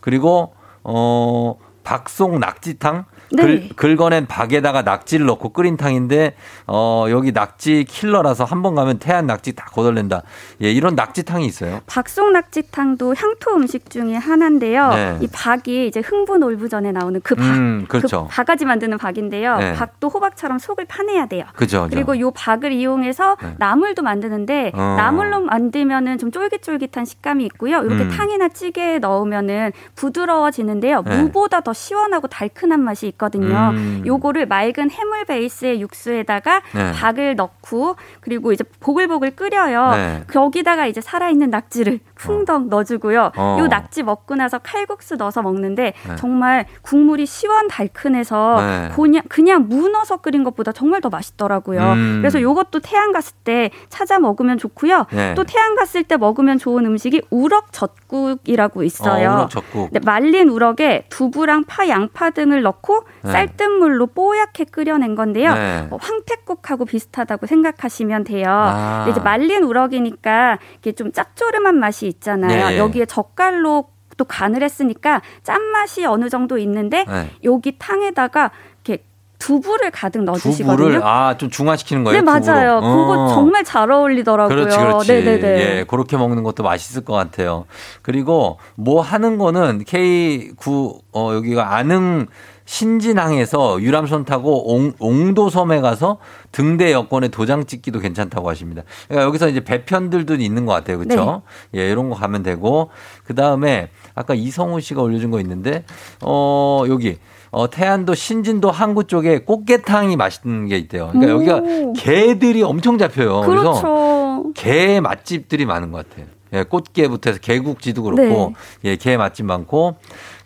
그리고 어 박송 낙지탕? 네. 긁, 긁어낸 박에다가 낙지를 넣고 끓인 탕인데 어 여기 낙지 킬러라서 한 번 가면 태안 낙지 다 거덜낸다. 예, 이런 낙지탕이 있어요. 박송 낙지탕도 향토 음식 중에 하나인데요. 네. 이 박이 이제 흥분 올부전에 나오는 그 박, 음, 그렇죠. 그 바가지 만드는 박인데요. 네. 박도 호박처럼 속을 파내야 돼요. 그죠, 그죠. 그리고 요 박을 이용해서 네. 나물도 만드는데 어. 나물로 만들면은 좀 쫄깃쫄깃한 식감이 있고요. 이렇게 음. 탕이나 찌개에 넣으면은 부드러워지는데요. 네. 무보다 더 시원하고 달큰한 맛이 있거든요. 음. 요거를 맑은 해물 베이스의 육수에다가 네. 박을 넣고 그리고 이제 보글보글 끓여요. 네. 거기다가 이제 살아있는 낙지를 풍덩 넣어주고요. 어. 요 낙지 먹고 나서 칼국수 넣어서 먹는데 네. 정말 국물이 시원 달큰해서 네. 그냥 그냥 무 넣어서 끓인 것보다 정말 더 맛있더라고요. 음. 그래서 요것도 태안 갔을 때 찾아 먹으면 좋고요. 네. 또 태안 갔을 때 먹으면 좋은 음식이 우럭 젓국이라고 있어요. 어, 우럭 젓국. 네, 말린 우럭에 두부랑 파, 양파 등을 넣고 네. 쌀뜨물로 뽀얗게 끓여낸 건데요. 네. 어, 황태국하고 비슷하다고 생각하시면 돼요. 아. 이제 말린 우럭이니까 이게 좀 짭조름한 맛이 있잖아요. 네. 여기에 젓갈로 또 간을 했으니까 짠맛이 어느 정도 있는데 네. 여기 탕에다가 이렇게 두부를 가득 넣어주시거든요. 두부를 아좀 중화시키는 거예요. 네, 맞아요. 두부로. 그거 어. 정말 잘 어울리더라고요. 그렇지, 그렇지. 네네네. 예, 그렇게 먹는 것도 맛있을 것 같아요. 그리고 뭐 하는 거는 K9 어 여기가 안흥 신진항에서 유람선 타고 옹, 옹도섬에 가서 등대 여권에 도장 찍기도 괜찮다고 하십니다. 그러니까 여기서 이제 배편들도 있는 것 같아요. 그렇죠? 예, 이런 거 가면 되고 그 다음에 아까 이성우 씨가 올려준 거 있는데 어 여기 어, 태안도 신진도 항구 쪽에 꽃게탕이 맛있는 게 있대요. 그러니까 오. 여기가 게들이 엄청 잡혀요. 그래서 그렇죠. 게 맛집들이 많은 것 같아요. 예, 꽃게부터 해서 개국지도 그렇고, 네. 예, 게 맛집 많고,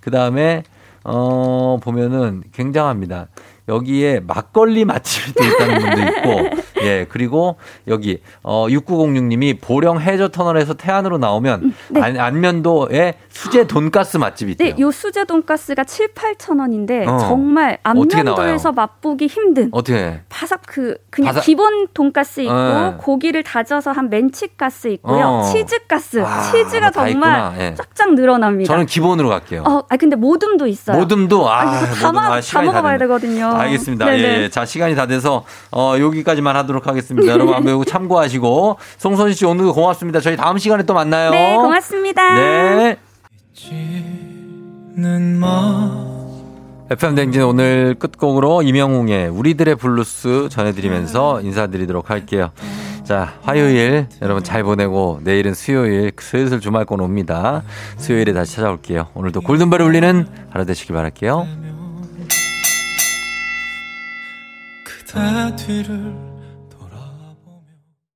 그 다음에, 어, 보면은 굉장합니다. 여기에 막걸리 맛집이 또 있다는 분도 있고, 예, 그리고 여기, 어, 6906님이 보령 해저 터널에서 태안으로 나오면 네. 안, 안면도에 수제 돈가스 맛집이 있대요. 네, 요 수제 돈가스가 7, 8천 원인데 어. 정말? 안면도에서 맛보기 힘든 어떻게 해? 바삭 그 그냥 바삭- 기본 돈가스 있고 네. 고기를 다져서 한 멘치가스 있고요. 어. 치즈가스. 아, 치즈가 다 정말. 예. 쫙쫙 늘어납니다. 저는 기본으로 갈게요. 어, 아 근데 모듬도 있어요. 모듬도 아, 아, 이거 다, 모듬, 마- 아, 다 먹어봐야. 되거든요. 알겠습니다. 네네. 예, 자 시간이 다 돼서 어, 여기까지만 하도록 하겠습니다. 여러분 이거 참고하시고 송선희 씨 오늘도 고맙습니다. 저희 다음 시간에 또 만나요. 네, 고맙습니다. 네. 는 FM 대행진 오늘 끝곡으로 임영웅의 우리들의 블루스 전해드리면서 인사드리도록 할게요. 자, 화요일 여러분 잘 보내고 내일은 수요일 슬슬 주말권 옵니다. 수요일에 다시 찾아올게요. 오늘도 골든벨 울리는 하루 되시길 바랄게요. 그대 뒤를